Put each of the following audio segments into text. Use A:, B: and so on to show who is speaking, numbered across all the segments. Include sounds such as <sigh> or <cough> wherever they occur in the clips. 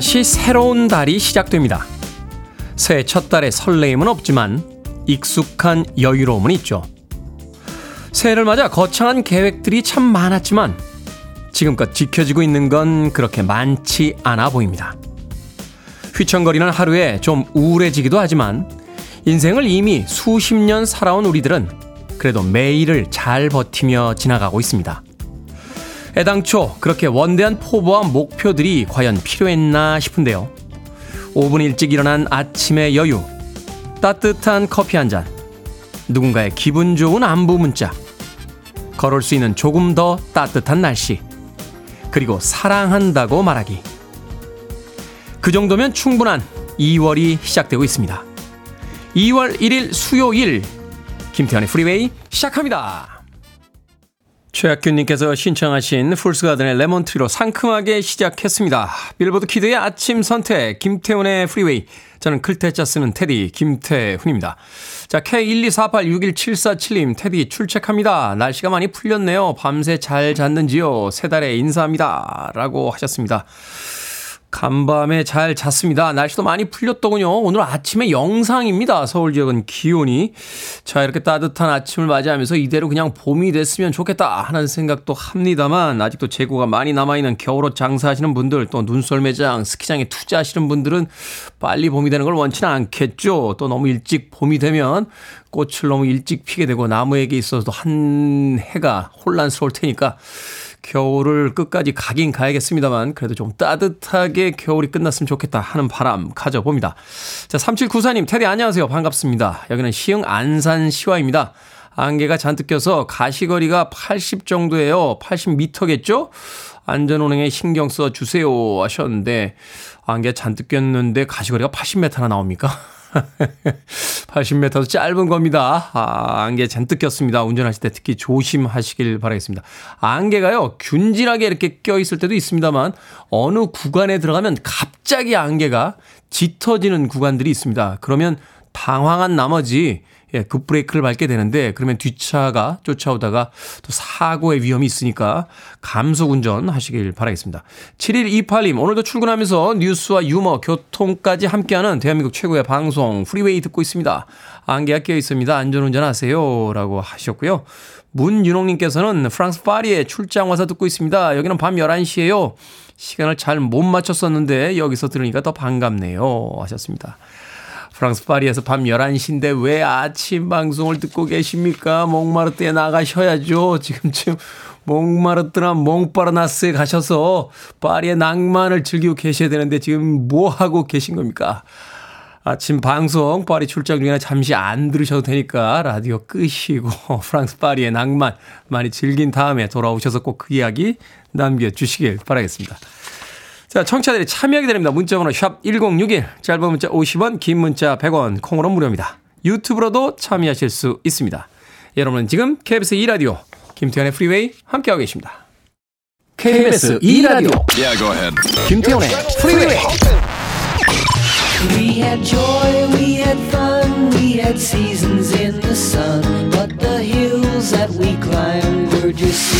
A: 다시 새로운 달이 시작됩니다. 새해 첫 달의 설레임은 없지만 익숙한 여유로움은 있죠. 새해를 맞아 거창한 계획들이 참 많았지만 지금껏 지켜지고 있는 건 그렇게 많지 않아 보입니다. 휘청거리는 하루에 좀 우울해지기도 하지만 인생을 이미 수십 년 살아온 우리들은 그래도 매일을 잘 버티며 지나가고 있습니다. 애당초 그렇게 원대한 포부와 목표들이 과연 필요했나 싶은데요. 5분 일찍 일어난 아침의 여유, 따뜻한 커피 한 잔, 누군가의 기분 좋은 안부 문자, 걸을 수 있는 조금 더 따뜻한 날씨, 그리고 사랑한다고 말하기. 그 정도면 충분한 2월이 시작되고 있습니다. 2월 1일 수요일, 김태훈의 프리웨이 시작합니다. 최학균님께서 신청하신 풀스가든의 레몬트리로 상큼하게 시작했습니다. 빌보드 키드의 아침 선택, 김태훈의 프리웨이. 저는 클 태 자 쓰는 테디, 김태훈입니다. 자, K124861747님, 테디 출첵합니다. 날씨가 많이 풀렸네요. 밤새 잘 잤는지요? 새 달에 인사합니다. 라고 하셨습니다. 간밤에 잘 잤습니다. 날씨도 많이 풀렸더군요. 오늘 아침에 영상입니다. 서울 지역은 기온이. 자, 이렇게 따뜻한 아침을 맞이하면서 이대로 그냥 봄이 됐으면 좋겠다 하는 생각도 합니다만 아직도 재고가 많이 남아있는 겨울옷 장사하시는 분들 또 눈썰 매장, 스키장에 투자하시는 분들은 빨리 봄이 되는 걸 원치는 않겠죠. 또 너무 일찍 봄이 되면 꽃을 너무 일찍 피게 되고 나무에게 있어서도 한 해가 혼란스러울 테니까 겨울을 끝까지 가긴 가야겠습니다만 그래도 좀 따뜻하게 겨울이 끝났으면 좋겠다 하는 바람 가져봅니다. 자, 3794님, 테디 안녕하세요. 반갑습니다. 여기는 시흥 안산 시화입니다. 안개가 잔뜩 껴서 가시거리가 80 정도예요. 80m겠죠? 안전운행에 신경 써 주세요 하셨는데 안개 잔뜩 꼈는데 가시거리가 80m나 나옵니까? <laughs> 80m도 짧은 겁니다. 아, 안개 잔뜩 꼈습니다. 운전하실 때 특히 조심하시길 바라겠습니다. 안개가요, 균질하게 이렇게 껴있을 때도 있습니다만, 어느 구간에 들어가면 갑자기 안개가 짙어지는 구간들이 있습니다. 그러면 당황한 나머지 예, 급브레이크를 밟게 되는데 그러면 뒷차가 쫓아오다가 또 사고의 위험이 있으니까 감속 운전 하시길 바라겠습니다. 7128님 오늘도 출근하면서 뉴스와 유머, 교통까지 함께하는 대한민국 최고의 방송 프리웨이 듣고 있습니다. 안개가 껴 있습니다. 안전운전 하세요. 라고 하셨고요. 문윤홍님께서는 프랑스 파리에 출장 와서 듣고 있습니다. 여기는 밤 11시에요. 시간을 잘 못 맞췄었는데 여기서 들으니까 더 반갑네요. 하셨습니다. 프랑스 파리에서 밤 11시인데 왜 아침 방송을 듣고 계십니까? 몽마르트에 나가셔야죠. 지금쯤 몽마르트나 몽파르나스에 가셔서 파리의 낭만을 즐기고 계셔야 되는데 지금 뭐 하고 계신 겁니까? 아침 방송 파리 출장 중에 잠시 안 들으셔도 되니까 라디오 끄시고 <laughs> 프랑스 파리의 낭만 많이 즐긴 다음에 돌아오셔서 꼭 그 이야기 남겨주시길 바라겠습니다. 자, 청취자들이 참여하게 됩니다. 문자번호 샵 1061, 짧은 문자 50원, 긴 문자 100원, 콩으로 무료입니다. 유튜브로도 참여하실 수 있습니다. 여러분은 지금 KBS 2라디오 김태훈의 프리웨이 함께하고 계십니다. KBS 2라디오 yeah, 김태훈의 프리웨이 We had joy, we had fun, we had seasons in the sun But the hills that we climbed were just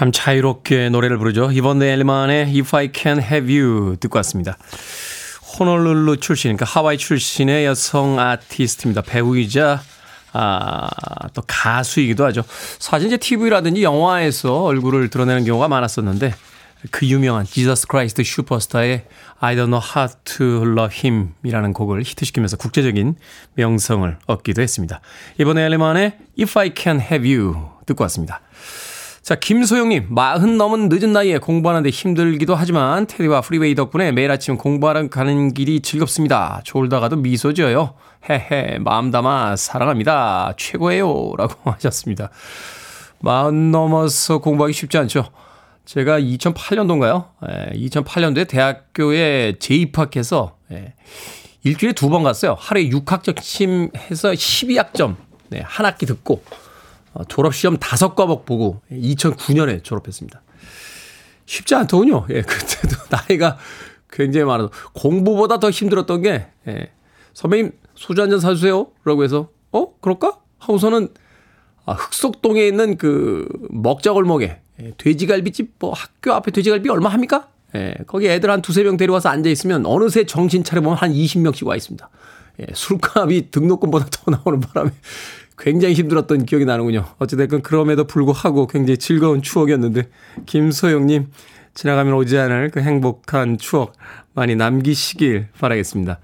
A: 참 자유롭게 노래를 부르죠. 이번 앨리만의 If I Can Have You 듣고 왔습니다. 호놀룰루 출신, 그러니까 하와이 출신의 여성 아티스트입니다. 배우이자 아, 또 가수이기도 하죠. 사실 이제 TV라든지 영화에서 얼굴을 드러내는 경우가 많았었는데 그 유명한 Jesus Christ Superstar의 I don't know how to love him 이라는 곡을 히트시키면서 국제적인 명성을 얻기도 했습니다. 이번에 엘리만의 If I Can Have You 듣고 왔습니다. 자, 김소영님, 마흔 넘은 늦은 나이에 공부하는데 힘들기도 하지만 테디와 프리웨이 덕분에 매일 아침 공부하러 가는 길이 즐겁습니다. 졸다가도 미소 지어요. 헤헤, 마음 담아 사랑합니다. 최고예요. 라고 <laughs> 하셨습니다. 마흔 넘어서 공부하기 쉽지 않죠. 제가 2008년도인가요? 예, 2008년도에 대학교에 재입학해서 예, 일주일에 두 번 갔어요. 하루에 6학점 해서 12학점. 네, 한 학기 듣고 어, 졸업시험 다섯 과목 보고 2009년에 졸업했습니다. 쉽지 않더군요. 예, <laughs> 그때도 나이가 굉장히 많아서 공부보다 더 힘들었던 게 예, 선배님 소주 한 잔 사주세요. 라고 해서 어? 그럴까? 하고서는 아, 흑석동에 있는 그 먹자골목에 예, 돼지갈비집 뭐 학교 앞에 돼지갈비 얼마 합니까? 예, 거기 애들 한 두세 명 데려와서 앉아 있으면 어느새 정신 차려보면 한 20명씩 와 있습니다. 예, 술값이 등록금보다 더 나오는 바람에 굉장히 힘들었던 기억이 나는군요. 어찌됐건 그럼에도 불구하고 굉장히 즐거운 추억이었는데, 김소영님, 지나가면 오지 않을 그 행복한 추억 많이 남기시길 바라겠습니다.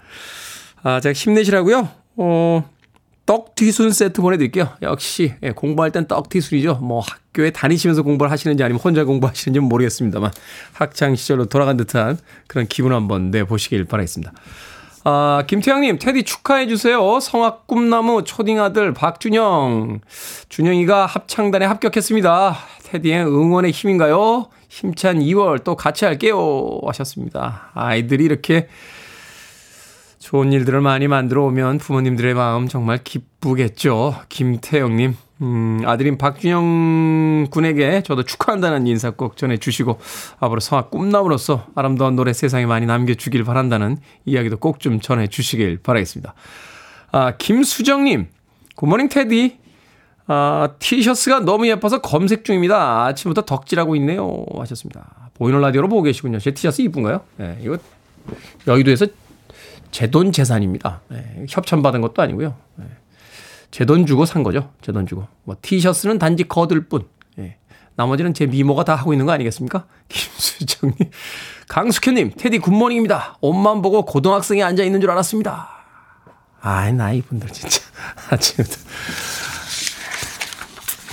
A: 아, 제가 힘내시라고요. 어, 떡튀순 세트 보내드릴게요. 역시 예, 공부할 땐 떡튀순이죠. 뭐 학교에 다니시면서 공부를 하시는지 아니면 혼자 공부하시는지 모르겠습니다만 학창 시절로 돌아간 듯한 그런 기분 한번 내보시길 바라겠습니다. 아, 김태형님, 테디 축하해주세요. 성악 꿈나무 초딩 아들 박준영. 준영이가 합창단에 합격했습니다. 테디의 응원의 힘인가요? 힘찬 2월 또 같이 할게요. 하셨습니다. 아이들이 이렇게 좋은 일들을 많이 만들어 오면 부모님들의 마음 정말 기쁘겠죠. 김태영님, 음, 아들인 박준영 군에게 저도 축하한다는 인사 꼭 전해주시고, 앞으로 성악 꿈나무로서 아름다운 노래 세상에 많이 남겨주길 바란다는 이야기도 꼭 좀 전해주시길 바라겠습니다. 아, 김수정님, 굿모닝 테디. 아, 티셔츠가 너무 예뻐서 검색 중입니다. 아침부터 덕질하고 있네요. 하셨습니다. 보이는 라디오로 보고 계시군요. 제 티셔츠 이쁜가요? 네, 이거 여의도에서 제 돈 재산입니다. 네, 협찬받은 것도 아니고요. 네. 제 돈 주고 산 거죠. 제 돈 주고. 뭐 티셔츠는 단지 거들 뿐. 예. 나머지는 제 미모가 다 하고 있는 거 아니겠습니까? <laughs> 김수정님. 강숙현님, 테디 good morning입니다. 옷만 보고 고등학생이 앉아 있는 줄 알았습니다. 아이, 나 이분들 진짜. <laughs> 아침부터.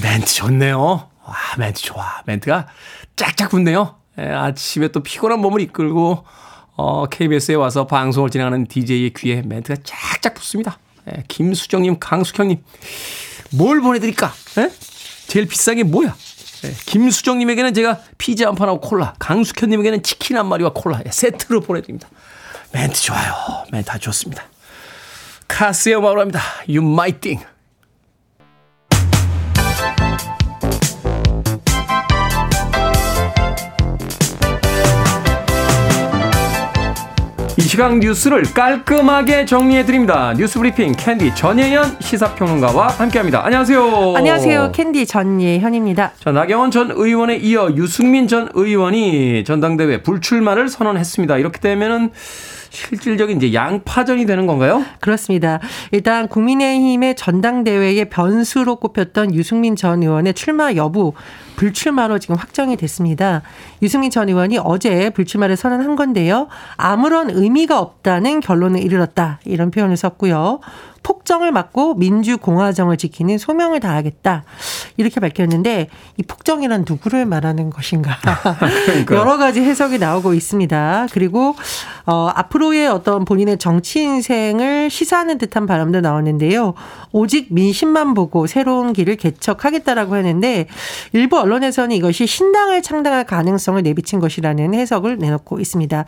A: 멘트 좋네요. 와, 멘트 좋아. 멘트가 짝짝 붙네요. 예, 아침에 또 피곤한 몸을 이끌고, 어, KBS에 와서 방송을 진행하는 DJ의 귀에 멘트가 짝짝 붙습니다. 예, 김수정님, 강숙현님, 뭘 보내드릴까? 예? 제일 비싼 게 뭐야? 예, 김수정님에게는 제가 피자 한 판하고 콜라, 강숙현님에게는 치킨 한 마리와 콜라 예, 세트로 보내드립니다. 멘트 좋아요. 멘트 아주 좋습니다. Cars의 음악으로 합니다. You might think. 이 시각 뉴스를 깔끔하게 정리해드립니다. 뉴스 브리핑 캔디 전예현 시사평론가와 함께합니다. 안녕하세요.
B: 안녕하세요. 캔디 전예현입니다.
A: 자, 나경원 전 의원에 이어 유승민 전 의원이 전당대회 불출마를 선언했습니다. 이렇게 되면은 실질적인 이제 양파전이 되는 건가요?
B: 그렇습니다. 일단 국민의힘의 전당대회의 변수로 꼽혔던 유승민 전 의원의 출마 여부 불출마로 지금 확정이 됐습니다. 유승민 전 의원이 어제 불출마를 선언한 건데요. 아무런 의미가 없다는 결론을 이르렀다. 이런 표현을 썼고요. 폭정을 막고 민주공화정을 지키는 소명을 다하겠다. 이렇게 밝혔는데 이 폭정이란 누구를 말하는 것인가. <laughs> 그러니까. 여러 가지 해석이 나오고 있습니다. 그리고 어, 앞으로의 어떤 본인의 정치 인생을 시사하는 듯한 바람도 나왔는데요. 오직 민심만 보고 새로운 길을 개척하겠다라고 하는데 일부 언론에서는 이것이 신당을 창당할 가능성을 내비친 것이라는 해석을 내놓고 있습니다.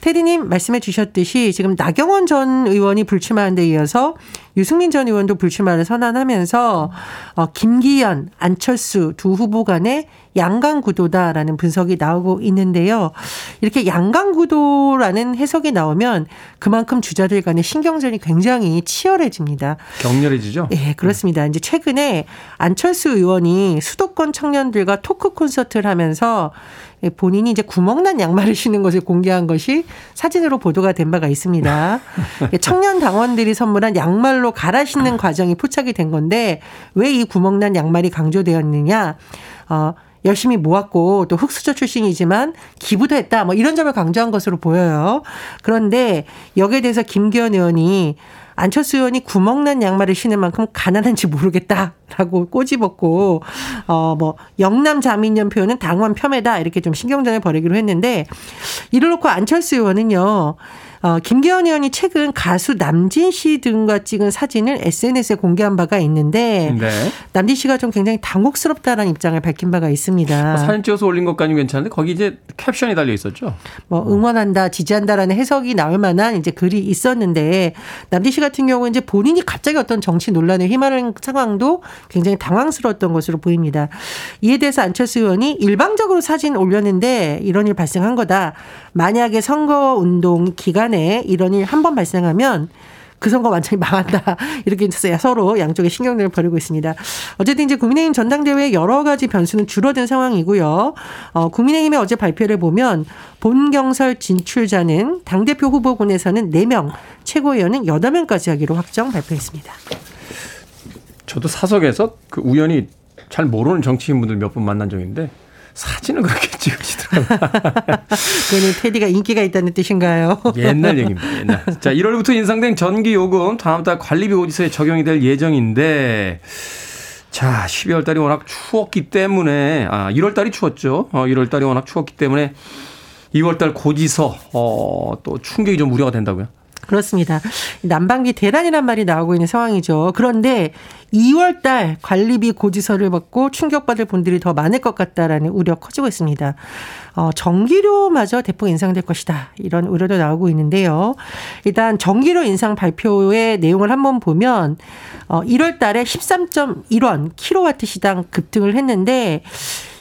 B: 테디님 말씀해 주셨듯이 지금 나경원 전 의원이 불출마한 데 이어서 유승민 전 의원도 불출마를 선언하면서 어, 김기현, 안철수 두 후보 간의 양강 구도다라는 분석이 나오고 있는데요. 이렇게 양강 구도라는 해석이 나오면 그만큼 주자들 간의 신경전이 굉장히 치열해집니다.
A: 격렬해지죠?
B: 네, 그렇습니다. 이제 최근에 안철수 의원이 수도권 청년들과 토크 콘서트를 하면서 본인이 이제 구멍난 양말을 신는 것을 공개한 것이 사진으로 보도가 된 바가 있습니다. <laughs> 청년 당원들이 선물한 양말로 갈아 신는 과정이 포착이 된 건데 왜 이 구멍난 양말이 강조되었느냐? 어, 열심히 모았고 또 흑수저 출신이지만 기부도 했다. 뭐 이런 점을 강조한 것으로 보여요. 그런데 여기에 대해서 김기현 의원이 안철수 의원이 구멍난 양말을 신을 만큼 가난한지 모르겠다라고 꼬집었고 어 뭐 영남 자민련 표현은 당원 폄훼다 이렇게 좀 신경전을 벌이기로 했는데 이를 놓고 안철수 의원은요. 어, 김기현 의원이 최근 가수 남진 씨 등과 찍은 사진을 SNS에 공개한 바가 있는데 네. 남진 씨가 좀 굉장히 당혹스럽다라는 입장을 밝힌 바가 있습니다.
A: 뭐 사진 찍어서 올린 것까지는 괜찮은데 거기 이제 캡션이 달려 있었죠.
B: 뭐 응원한다, 지지한다라는 해석이 나올 만한 이제 글이 있었는데 남진 씨 같은 경우는 이제 본인이 갑자기 어떤 정치 논란에 휘말린 상황도 굉장히 당황스러웠던 것으로 보입니다. 이에 대해서 안철수 의원이 일방적으로 사진 올렸는데 이런 일 발생한 거다. 만약에 선거 운동 기간에 이런 일 한 번 발생하면 그 선거 완전히 망한다. <laughs> 이렇게 서로 양쪽에 신경전을 벌이고 있습니다. 어쨌든 이제 국민의힘 전당대회 여러 가지 변수는 줄어든 상황이고요. 어, 국민의힘의 어제 발표를 보면 본경설 진출자는 당대표 후보군에서는 4명, 최고위원은 8명까지 하기로 확정 발표했습니다.
A: 저도 사석에서 그 우연히 잘 모르는 정치인분들 몇 분 만난 적인데 사진을 그렇게 <laughs> 찍으시더라고요. <laughs>
B: 그거는 테디가 인기가 있다는 뜻인가요? <laughs>
A: 옛날 얘기입니다. 옛날. 자, 1월부터 인상된 전기 요금 다음 달 관리비 오지서에 적용이 될 예정인데 자, 12월 달이 워낙 추웠기 때문에 아, 1월 달이 추웠죠. 어, 1월 달이 워낙 추웠기 때문에 2월 달 고지서 어, 또 충격이 좀 우려가 된다고요.
B: 그렇습니다. 난방비 대란이란 말이 나오고 있는 상황이죠. 그런데 2월 달 관리비 고지서를 받고 충격받을 분들이 더 많을 것 같다라는 우려 커지고 있습니다. 어, 전기료마저 대폭 인상될 것이다. 이런 우려도 나오고 있는데요. 일단 전기료 인상 발표의 내용을 한번 보면 어, 1월 달에 13.1원 킬로와트시당 급등을 했는데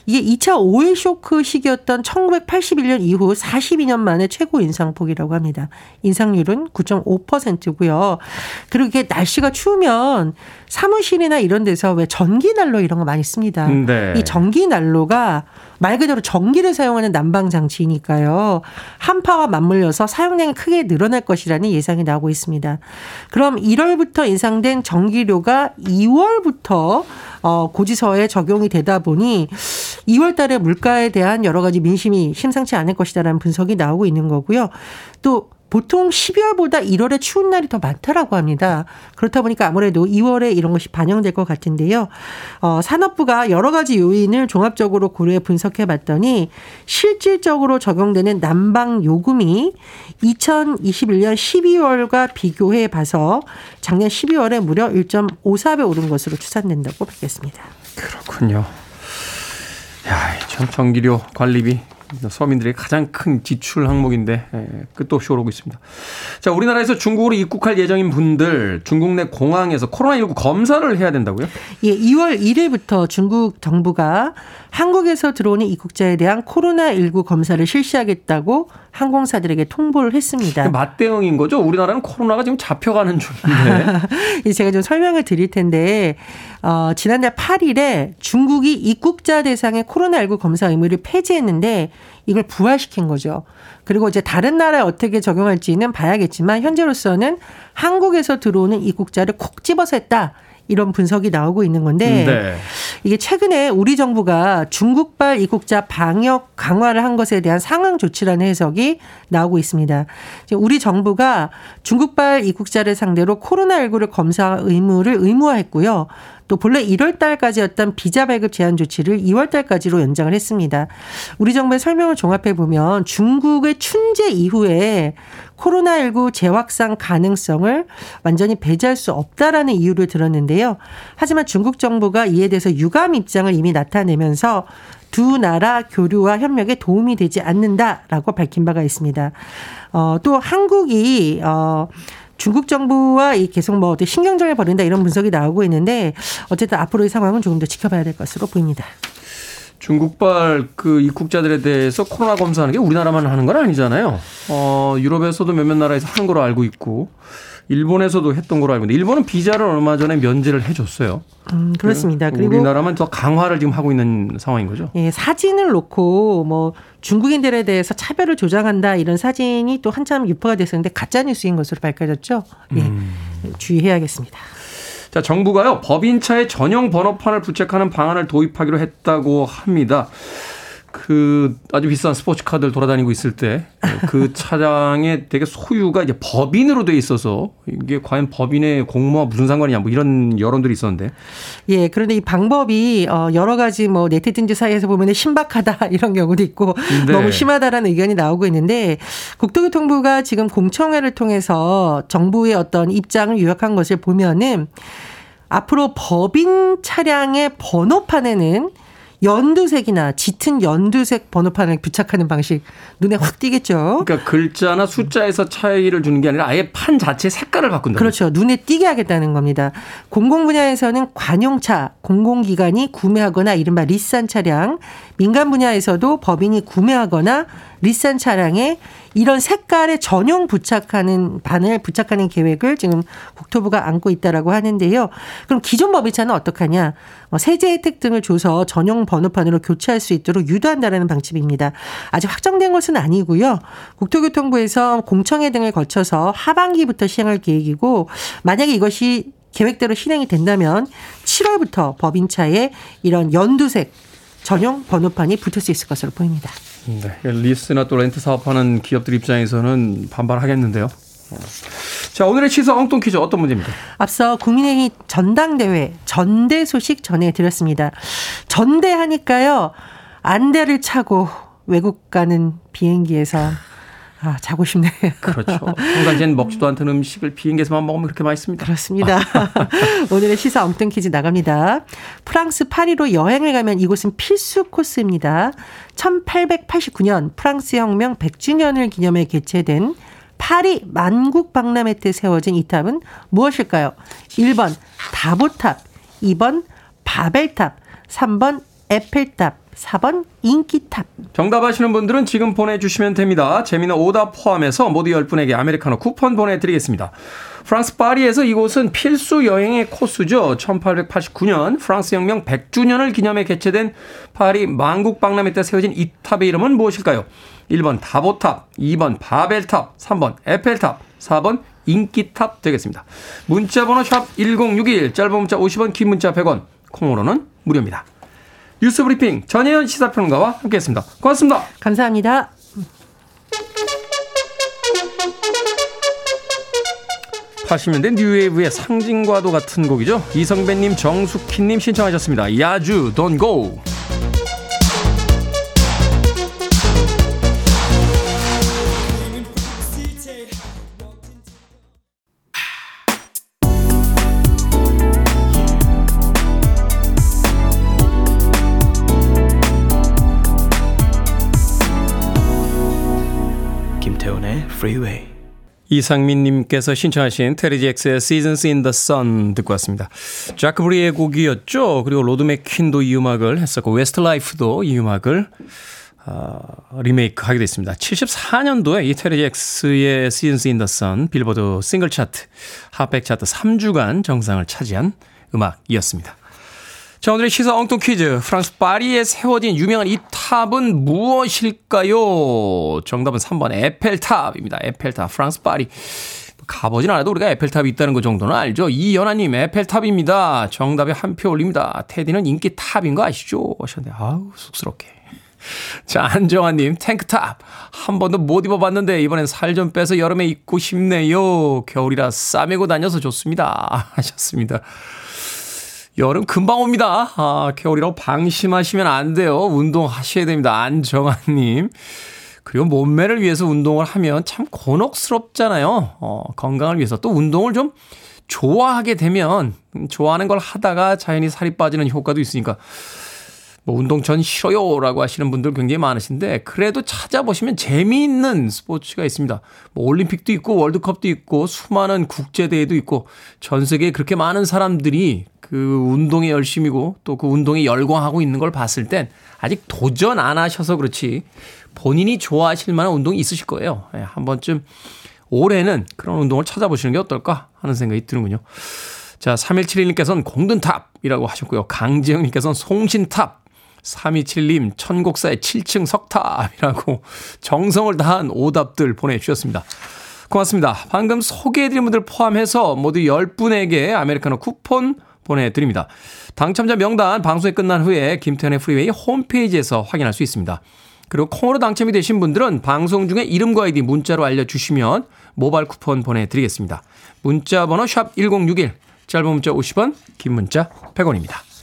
B: 이게 2차 오일 쇼크 시기였던 1981년 이후 42년 만에 최고 인상폭이라고 합니다. 인상률은 9.5%고요. 그리고 이게 날씨가 추우면 사무실이나 이런 데서 왜 전기 난로 이런 거 많이 씁니다. 네. 이 전기 난로가 말 그대로 전기를 사용하는 난방 장치이니까요. 한파와 맞물려서 사용량이 크게 늘어날 것이라는 예상이 나오고 있습니다. 그럼 1월부터 인상된 전기료가 2월부터 어, 고지서에 적용이 되다 보니 2월 달에 물가에 대한 여러 가지 민심이 심상치 않을 것이다라는 분석이 나오고 있는 거고요. 또 보통 12월보다 1월에 추운 날이 더 많다라고 합니다. 그렇다 보니까 아무래도 2월에 이런 것이 반영될 것 같은데요. 어, 산업부가 여러 가지 요인을 종합적으로 고려해 분석해 봤더니 실질적으로 적용되는 난방 요금이 2021년 12월과 비교해 봐서 작년 12월에 무려 1.54배 오른 것으로 추산된다고 밝혔습니다.
A: 그렇군요. 야, 참 전기료 관리비 서민들의 가장 큰 지출 항목인데 예, 끝도 없이 오르고 있습니다. 자, 우리나라에서 중국으로 입국할 예정인 분들 중국 내 공항에서 코로나19 검사를 해야 된다고요?
B: 예, 2월 1일부터 중국 정부가 한국에서 들어오는 입국자에 대한 코로나19 검사를 실시하겠다고 항공사들에게 통보를 했습니다.
A: 맞대응인 거죠? 우리나라는 코로나가 지금 잡혀가는 중인데. <laughs>
B: 제가 좀 설명을 드릴 텐데, 어, 지난달 8일에 중국이 입국자 대상의 코로나19 검사 의무를 폐지했는데, 이걸 부활시킨 거죠. 그리고 이제 다른 나라에 어떻게 적용할지는 봐야겠지만, 현재로서는 한국에서 들어오는 입국자를 콕 집어서 했다. 이런 분석이 나오고 있는 건데 네. 이게 최근에 우리 정부가 중국발 입국자 방역 강화를 한 것에 대한 상황 조치라는 해석이 나오고 있습니다. 우리 정부가 중국발 입국자를 상대로 코로나19를 검사 의무를 의무화했고요. 또 본래 1월 달까지였던 비자 발급 제한 조치를 2월 달까지로 연장을 했습니다. 우리 정부의 설명을 종합해 보면 중국의 춘제 이후에 코로나19 재확산 가능성을 완전히 배제할 수 없다라는 이유를 들었는데요. 하지만 중국 정부가 이에 대해서 유감 입장을 이미 나타내면서 두 나라 교류와 협력에 도움이 되지 않는다라고 밝힌 바가 있습니다. 어, 또 한국이 어 중국 정부와 이 계속 뭐 어떻게 신경전을 벌인다 이런 분석이 나오고 있는데 어쨌든 앞으로의 상황은 조금 더 지켜봐야 될 것으로 보입니다.
A: 중국발 그 입국자들에 대해서 코로나 검사하는 게 우리나라만 하는 건 아니잖아요. 어, 유럽에서도 몇몇 나라에서 하는 걸로 알고 있고 일본에서도 했던 걸로 알고 있는데 일본은 비자를 얼마 전에 면제를 해줬어요.
B: 음, 그렇습니다.
A: 그리고 우리나라만 더 강화를 지금 하고 있는 상황인 거죠.
B: 예, 사진을 놓고 뭐 중국인들에 대해서 차별을 조장한다 이런 사진이 또 한참 유포가 됐었는데 가짜 뉴스인 것으로 밝혀졌죠. 예, 음. 주의해야겠습니다.
A: 자, 정부가요 법인차에 전용 번호판을 부착하는 방안을 도입하기로 했다고 합니다. 그 아주 비싼 스포츠카들 돌아다니고 있을 때 그 <laughs> 차량에 되게 소유가 이제 법인으로 돼 있어서 이게 과연 법인의 공모와 무슨 상관이냐 뭐 이런 여론들이 있었는데.
B: 예, 그런데 이 방법이 어 여러 가지 뭐 네티즌들 사이에서 보면 신박하다 <laughs> 이런 경우도 있고 네. 너무 심하다라는 의견이 나오고 있는데 국토교통부가 지금 공청회를 통해서 정부의 어떤 입장을 요약한 것을 보면은 앞으로 법인 차량의 번호판에는 연두색이나 짙은 연두색 번호판을 부착하는 방식 눈에 확 띄겠죠.
A: 그러니까 글자나 숫자에서 차이를 주는 게 아니라 아예 판 자체 색깔을 바꾼다.
B: 그렇죠. 눈에 띄게 하겠다는 겁니다. 공공 분야에서는 관용차, 공공기관이 구매하거나 이른바 리산 차량, 민간 분야에서도 법인이 구매하거나 리산 차량에 이런 색깔의 전용 부착하는 반을 부착하는 계획을 지금 국토부가 안고 있다라고 하는데요. 그럼 기존 법인차는 어떡하냐? 뭐 세제 혜택 등을 줘서 전용 번호판으로 교체할 수 있도록 유도한다라는 방침입니다. 아직 확정된 것은 아니고요. 국토교통부에서 공청회 등을 거쳐서 하반기부터 시행할 계획이고 만약에 이것이 계획대로 실행이 된다면 7월부터 법인차에 이런 연두색 전용 번호판이 붙을 수 있을 것으로 보입니다.
A: 네. 리스나 또 렌트 사업하는 기업들 입장에서는 반발하겠는데요. 자, 오늘의 시사 엉뚱 퀴즈 어떤 문제입니까?
B: 앞서 국민의힘 전당대회 전대 소식 전해드렸습니다. 전대하니까요, 안대를 차고 외국 가는 비행기에서 아, 자고 싶네.
A: 그렇죠. 평상시엔 먹지도 않던 음식을 비행기에서만 먹으면 그렇게 맛있습니다.
B: 그렇습니다. <laughs> 오늘의 시사 엉뚱 퀴즈 나갑니다. 프랑스 파리로 여행을 가면 이곳은 필수 코스입니다. 1889년 프랑스 혁명 100주년을 기념해 개최된 파리 만국 박람회 때 세워진 이 탑은 무엇일까요? 1번 다보탑, 2번 바벨탑, 3번 에펠탑, 4번 인기탑.
A: 정답 아시는 분들은 지금 보내주시면 됩니다. 재미는 오답 포함해서 모두 10분에게 아메리카노 쿠폰 보내드리겠습니다. 프랑스 파리에서 이곳은 필수 여행의 코스죠. 1889년 프랑스 혁명 100주년을 기념해 개최된 파리 만국 박람회 때 세워진 이 탑의 이름은 무엇일까요? 1번 다보탑, 2번 바벨탑, 3번 에펠탑, 4번 인기탑 되겠습니다. 문자번호 샵 1061, 짧은 문자 50원, 긴 문자 100원, 콩으로는 무료입니다. 뉴스 브리핑 전혜연 시사평론가와 함께했습니다. 고맙습니다.
B: 감사합니다.
A: (80년대) 뉴웨이브의 상징과도 같은 곡이죠 이성배님 정숙희님 신청하셨습니다 야주 Don't Go Freeway. 이상민님께서 신청하신 테리 잭스의 Seasons in the Sun 듣고 왔습니다. 자크 브렐의 곡이었죠. 그리고 로드 맥큐언도 이 음악을 했었고 웨스트 라이프도 이 음악을 어, 리메이크 하게 됐습니다. 74년도에 이 테리 잭스의 Seasons in the Sun 빌보드 싱글 차트, 핫백 차트 3주간 정상을 차지한 음악이었습니다. 자, 오늘의 시사 엉뚱 퀴즈. 프랑스 파리에 세워진 유명한 이 탑은 무엇일까요? 정답은 3번 에펠탑입니다. 에펠탑. 프랑스 파리. 가보진 않아도 우리가 에펠탑이 있다는 것 정도는 알죠. 이연아님, 에펠탑입니다. 정답에 한 표 올립니다. 테디는 인기 탑인 거 아시죠? 하셨는데, 아우, 쑥스럽게. 자, 안정환님, 탱크탑. 한 번도 못 입어봤는데, 이번엔 살 좀 빼서 여름에 입고 싶네요. 겨울이라 싸매고 다녀서 좋습니다. 하셨습니다. 여름 금방 옵니다. 아, 겨울이라고 방심하시면 안 돼요. 운동하셔야 됩니다. 안정환님. 그리고 몸매를 위해서 운동을 하면 참 곤혹스럽잖아요. 어, 건강을 위해서 또 운동을 좀 좋아하게 되면 좋아하는 걸 하다가 자연히 살이 빠지는 효과도 있으니까 뭐 운동 전 싫어요라고 하시는 분들 굉장히 많으신데 그래도 찾아보시면 재미있는 스포츠가 있습니다. 뭐 올림픽도 있고 월드컵도 있고 수많은 국제 대회도 있고 전 세계에 그렇게 많은 사람들이 그 운동에 열심이고 또 그 운동에 열광하고 있는 걸 봤을 땐 아직 도전 안 하셔서 그렇지 본인이 좋아하실 만한 운동이 있으실 거예요. 예, 한 번쯤 올해는 그런 운동을 찾아보시는 게 어떨까 하는 생각이 드는군요. 자, 3171님께서는 공든탑이라고 하셨고요. 강지영님께서는 송신탑. 327님, 천곡사의 7층 석탑이라고 정성을 다한 오답들 보내주셨습니다. 고맙습니다. 방금 소개해드린 분들 포함해서 모두 10분에게 아메리카노 쿠폰 보내드립니다. 당첨자 명단 방송이 끝난 후에 김태훈의 프리웨이 홈페이지에서 확인할 수 있습니다. 그리고 콩으로 당첨이 되신 분들은 방송 중에 이름과 아이디 문자로 알려주시면 모바일 쿠폰 보내드리겠습니다. 문자 번호 샵 1061, 짧은 문자 50원, 긴 문자 100원입니다.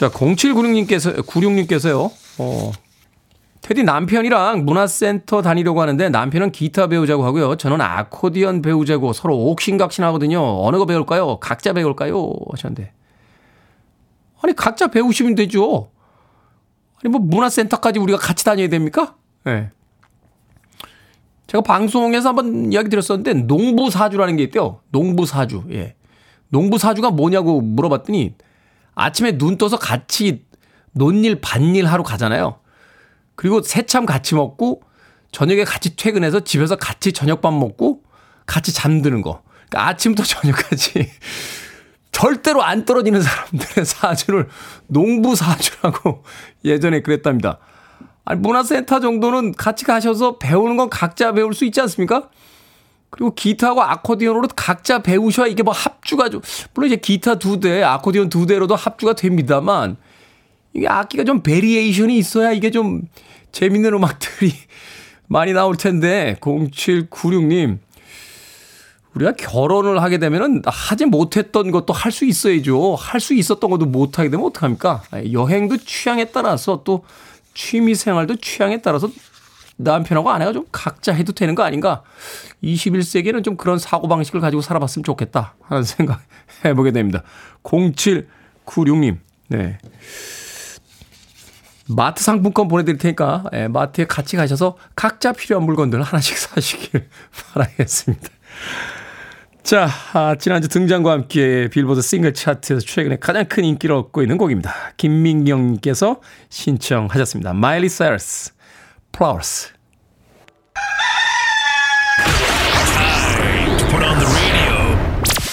A: 자, 0796님께서, 96님께서요, 어, 테디 남편이랑 문화센터 다니려고 하는데 남편은 기타 배우자고 하고요. 저는 아코디언 배우자고 서로 옥신각신 하거든요. 어느 거 배울까요? 각자 배울까요? 하셨는데. 아니, 각자 배우시면 되죠. 아니, 뭐 문화센터까지 우리가 같이 다녀야 됩니까? 예. 네. 제가 방송에서 한번 이야기 드렸었는데 농부사주라는 게 있대요. 농부사주. 예. 농부사주가 뭐냐고 물어봤더니 아침에 눈 떠서 같이 논일 반일 하러 가잖아요. 그리고 새참 같이 먹고 저녁에 같이 퇴근해서 집에서 같이 저녁밥 먹고 같이 잠드는 거. 그러니까 아침부터 <laughs> 저녁까지 절대로 안 떨어지는 사람들의 사주를 농부 사주라고 <laughs> 예전에 그랬답니다. 아니, 문화센터 정도는 같이 가셔서 배우는 건 각자 배울 수 있지 않습니까? 그리고 기타하고 아코디언으로 각자 배우셔야 이게 뭐 합주가 좀, 물론 이제 기타 두 대, 아코디언 두 대로도 합주가 됩니다만, 이게 악기가 좀 variation이 있어야 이게 좀 재밌는 음악들이 <laughs> 많이 나올 텐데 0796님 우리가 결혼을 하게 되면은 하지 못했던 것도 할 수 있어야죠. 할 수 있었던 것도 못 하게 되면 어떡합니까? 여행도 취향에 따라서 또 취미 생활도 취향에 따라서 남편하고 아내가 좀 각자 해도 되는 거 아닌가? 21세기에는 좀 그런 사고방식을 가지고 살아봤으면 좋겠다 하는 <laughs> 생각 해보게 됩니다. 0796님, 네. 마트 상품권 보내드릴 테니까 예, 마트에 같이 가셔서 각자 필요한 물건들 하나씩 <laughs> 사시길 바라겠습니다. 자, 아, 지난주 등장과 함께 빌보드 싱글 차트에서 최근에 가장 큰 인기를 얻고 있는 곡입니다. 김민경님께서 신청하셨습니다. 마일리 사이러스, Flowers.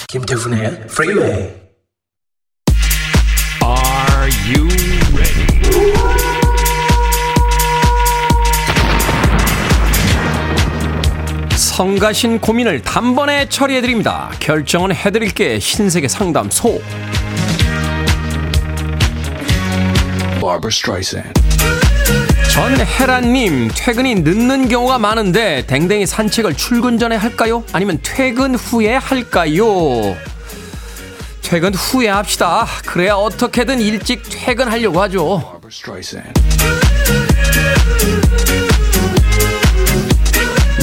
C: 김태훈의 Freeway.
A: Are you 성가신 고민을 단번에 처리해드립니다. 결정은 해드릴게 신세계 상담소. 전혜란님, 퇴근이 늦는 경우가 많은데 댕댕이 산책을 출근 전에 할까요? 아니면 퇴근 후에 할까요? 퇴근 후에 합시다. 그래야 어떻게든 일찍 퇴근하려고 하죠.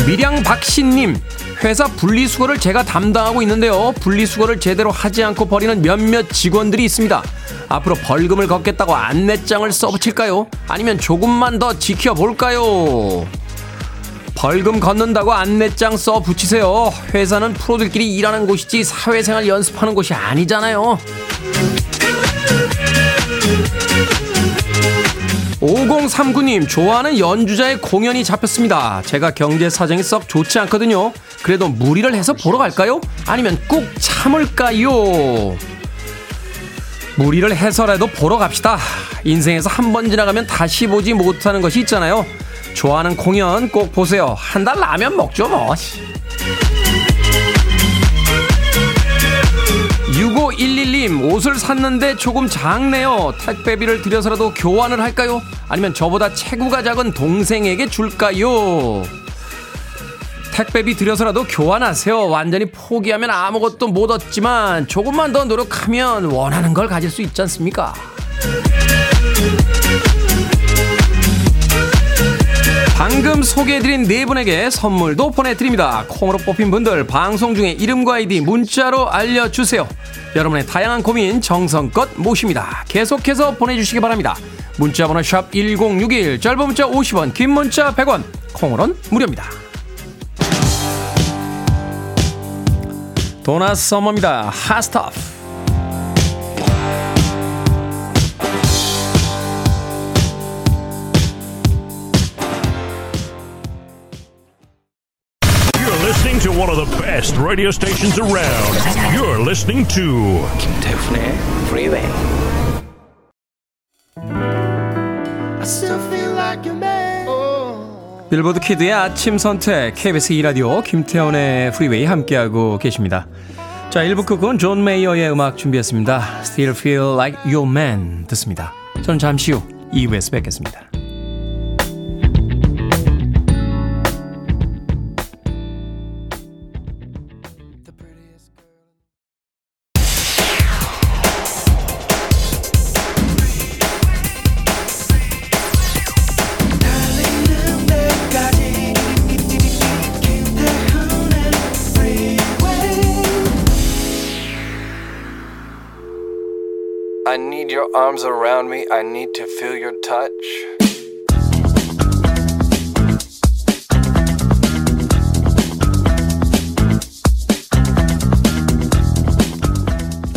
A: 미량 박신님, 회사 분리수거를 제가 담당하고 있는데요. 분리수거를 제대로 하지 않고 버리는 몇몇 직원들이 있습니다. 앞으로 벌금을 걷겠다고 안내장을 써붙일까요? 아니면 조금만 더 지켜볼까요? 벌금 걷는다고 안내장 써 붙이세요. 회사는 프로들끼리 일하는 곳이지 사회생활 연습하는 곳이 아니잖아요. 5039님, 좋아하는 연주자의 공연이 잡혔습니다. 제가 경제 사정이 썩 좋지 않거든요. 그래도 무리를 해서 보러 갈까요? 아니면 꾹 참을까요? 무리를 해서라도 보러 갑시다. 인생에서 한 번 지나가면 다시 보지 못하는 것이 있잖아요. 좋아하는 공연 꼭 보세요. 한 달 라면 먹죠, 뭐. 6511님, 옷을 샀는데 조금 작네요. 택배비를 들여서라도 교환을 할까요? 아니면 저보다 체구가 작은 동생에게 줄까요? 택배비 들여서라도 교환하세요. 완전히 포기하면 아무것도 못 얻지만 조금만 더 노력하면 원하는 걸 가질 수 있지 않습니까? 방금 소개해드린 네 분에게 선물도 보내드립니다. 콩으로 뽑힌 분들 방송 중에 이름과 아이디 문자로 알려주세요. 여러분의 다양한 고민 정성껏 모십니다. 계속해서 보내주시기 바랍니다. 문자번호 샵 1061, 짧은 문자 50원, 긴 문자 100원, 콩으로는 무료입니다. 도나 서머입니다. 핫스타프.
D: to one of the best radio stations around. You're listening to
C: 김태훈의 Freeway.
A: 빌보드 키드의 아침 선택 KBS 2라디오 김태훈의 프리웨이 함께하고 계십니다. 자, 1부 끝은 존 메이어의 음악 준비했습니다. Still Feel Like Your Man 듣습니다. 저는 잠시 후 2부에서 뵙겠습니다.
E: Arms around me. I need to feel your touch.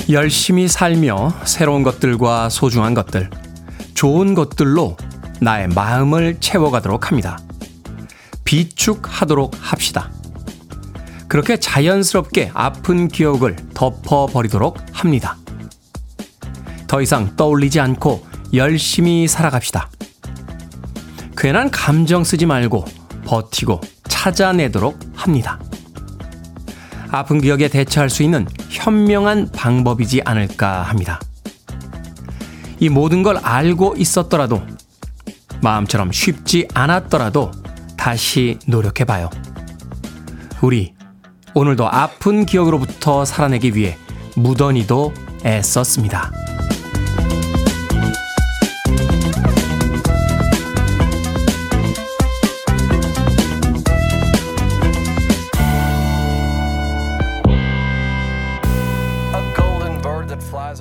A: 열심히 살며 새로운 것들과 소중한 것들, 좋은 것들로 나의 마음을 채워가도록 합니다. 비축하도록 합시다. 그렇게 자연스럽게 아픈 기억을 덮어버리도록 합니다. 더 이상 떠올리지 않고 열심히 살아갑시다. 괜한 감정 쓰지 말고 버티고 찾아내도록 합니다. 아픈 기억에 대처할 수 있는 현명한 방법이지 않을까 합니다. 이 모든 걸 알고 있었더라도 마음처럼 쉽지 않았더라도 다시 노력해 봐요. 우리 오늘도 아픈 기억으로부터 살아내기 위해 무던히도 애썼습니다.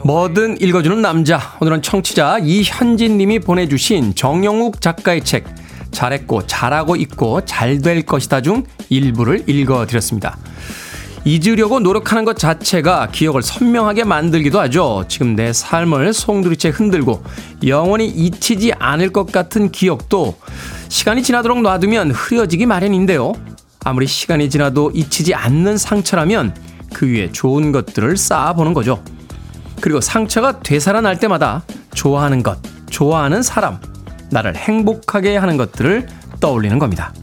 A: 뭐든 읽어주는 남자. 오늘은 청취자 이현진 님이 보내주신 정영욱 작가의 책, 잘했고, 잘하고 있고, 잘 될 것이다 중 일부를 읽어드렸습니다. 잊으려고 노력하는 것 자체가 기억을 선명하게 만들기도 하죠. 지금 내 삶을 송두리째 흔들고 영원히 잊히지 않을 것 같은 기억도 시간이 지나도록 놔두면 흐려지기 마련인데요. 아무리 시간이 지나도 잊히지 않는 상처라면 그 위에 좋은 것들을 쌓아보는 거죠. 그리고 상처가 되살아날 때마다 좋아하는 것, 좋아하는 사람, 나를 행복하게 하는 것들을 떠올리는 겁니다.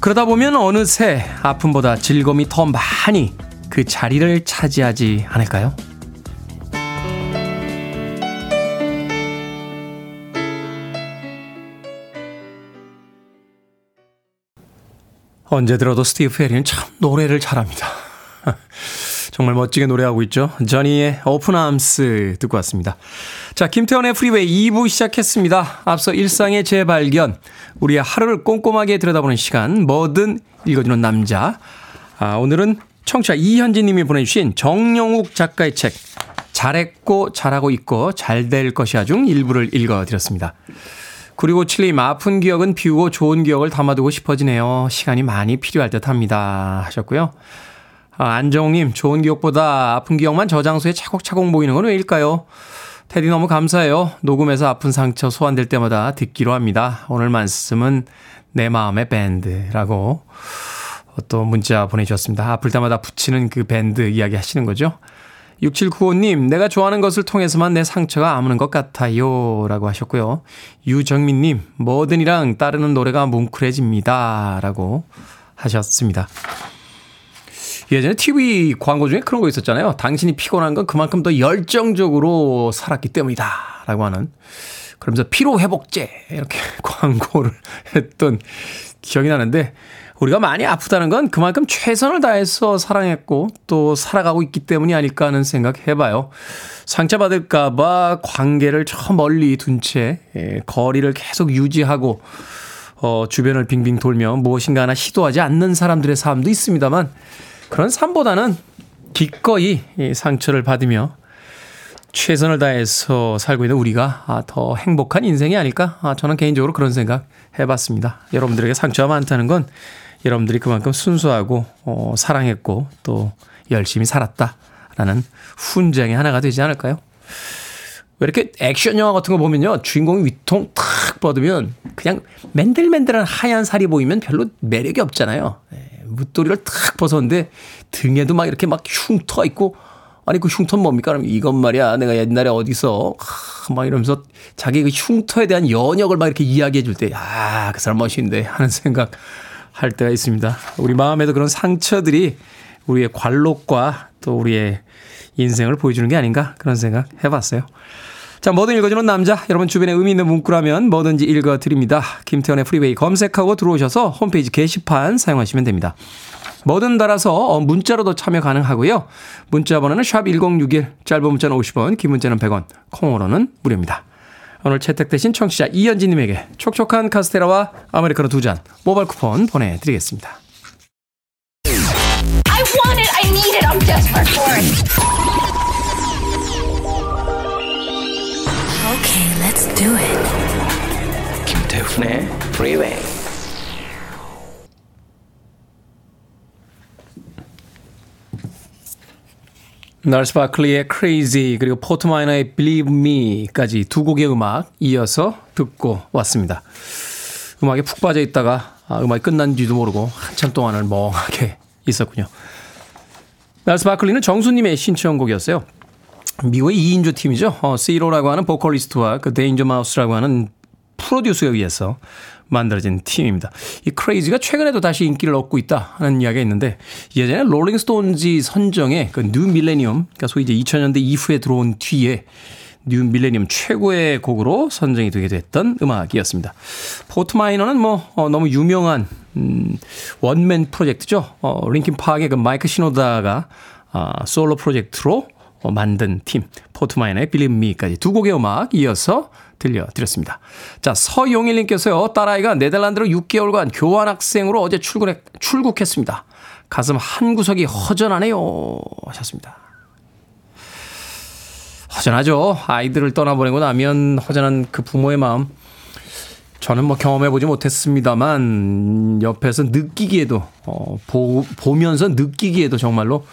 A: 그러다 보면 어느새 아픔보다 즐거움이 더 많이 그 자리를 차지하지 않을까요? 언제 들어도 스티브 페리는 참 노래를 잘합니다. 정말 멋지게 노래하고 있죠. 저니의 Open Arms 듣고 왔습니다. 자, 김태훈의 프리웨이 2부 시작했습니다. 앞서 일상의 재발견, 우리의 하루를 꼼꼼하게 들여다보는 시간, 뭐든 읽어주는 남자. 아, 오늘은 청취자 이현진 님이 보내주신 정영욱 작가의 책, 잘했고, 잘하고 있고, 잘 될 것이야 중 일부를 읽어드렸습니다. 그리고 칠님 아픈 기억은 비우고 좋은 기억을 담아두고 싶어지네요. 시간이 많이 필요할 듯 합니다. 하셨고요. 아, 안정님, 좋은 기억보다 아픈 기억만 저장소에 차곡차곡 모이는 건 왜일까요? 테디 너무 감사해요. 녹음해서 아픈 상처 소환될 때마다 듣기로 합니다. 오늘 말씀은 내 마음의 밴드라고 또 문자 보내주셨습니다. 아플 때마다 붙이는 그 밴드 이야기 하시는 거죠? 6795님, 내가 좋아하는 것을 통해서만 내 상처가 아무는 것 같아요. 라고 하셨고요. 유정민님, 뭐든이랑 따르는 노래가 뭉클해집니다. 라고 하셨습니다. 예전에 TV 광고 중에 그런 거 있었잖아요. 당신이 피곤한 건 그만큼 더 열정적으로 살았기 때문이다. 라고 하는. 그러면서 피로회복제. 이렇게 <laughs> 광고를 했던 기억이 나는데, 우리가 많이 아프다는 건 그만큼 최선을 다해서 사랑했고 또 살아가고 있기 때문이 아닐까 하는 생각 해봐요. 상처받을까봐 관계를 저 멀리 둔채 예, 거리를 계속 유지하고 어, 주변을 빙빙 돌며 무엇인가 하나 시도하지 않는 사람들의 삶도 있습니다만 그런 삶보다는 기꺼이 이 상처를 받으며 최선을 다해서 살고 있는 우리가 아, 더 행복한 인생이 아닐까? 아, 저는 개인적으로 그런 생각 해봤습니다. 여러분들에게 상처가 많다는 건 여러분들이 그만큼 순수하고 어, 사랑했고 또 열심히 살았다라는 훈장의 하나가 되지 않을까요? 왜 이렇게 액션 영화 같은 거 보면요. 주인공이 위통 탁 뻗으면 그냥 맨들맨들한 하얀 살이 보이면 별로 매력이 없잖아요. 예, 무도리를 탁 벗었는데 등에도 막 이렇게 막 흉터 있고 아니 그 흉터는 뭡니까? 그럼 이것 말이야. 내가 옛날에 어디서 하, 막 이러면서 자기 그 흉터에 대한 연혁을 막 이렇게 이야기해 줄때 아, 그 사람 멋있는데 하는 생각 할 때가 있습니다. 우리 마음에도 그런 상처들이 우리의 관록과 또 우리의 인생을 보여주는 게 아닌가 그런 생각 해봤어요. 자, 뭐든 읽어주는 남자. 여러분 주변에 의미 있는 문구라면 뭐든지 읽어드립니다. 김태훈의 프리웨이 검색하고 들어오셔서 홈페이지 게시판 사용하시면 됩니다. 뭐든 달아서 어, 문자로도 참여 가능하고요. 문자 번호는 샵 1061, 짧은 문자는 50원, 긴 문자는 100원, 콩으로는 무료입니다. 오늘 채택되신 청취자 이현진님에게 촉촉한 카스테라와 아메리카노 두 잔 모바일 쿠폰 보내드리겠습니다.
F: I want it. I need it. I'm desperate for it.
G: Let's do it.
C: 김태훈의 Freeway.
A: 날스 바클리의 Crazy 그리고 포트마이너의 Believe Me까지 두 곡의 음악 이어서 듣고 왔습니다. 음악에 푹 빠져 있다가 아, 음악이 끝난지도 모르고 한참 동안을 멍하게 <laughs> 있었군요. 날스 바클리는 정수님의 신청곡이었어요. 미국의 2인조 팀이죠. 어, 시로라고 하는 보컬리스트와 그 데인저 마우스라고 하는 프로듀서에 의해서 만들어진 팀입니다. 이 Crazy가 최근에도 다시 인기를 얻고 있다 하는 이야기가 있는데 예전에 롤링스톤즈 선정에 그 new millennium 그러니까 소위 이제 2000년대 이후에 들어온 뒤에 new millennium 최고의 곡으로 선정이 되게 됐던 음악이었습니다. 포트마이너는 뭐 어, 너무 유명한 음, 원맨 프로젝트죠. 어, 링킨 파크의 그 마이크 시노다가 아, 솔로 프로젝트로 어, 만든 팀 포트마이너의 빌립 미까지 두 곡의 음악 이어서 들려드렸습니다. 자 서용일님께서요 딸아이가 네덜란드로 6개월간 교환학생으로 어제 출근해, 출국했습니다. 가슴 한 구석이 허전하네요 하셨습니다. 허전하죠. 아이들을 떠나보내고 나면 허전한 그 부모의 마음. 저는 뭐 경험해보지 못했습니다만, 옆에서 느끼기에도, 어, 보, 보면서 느끼기에도 정말로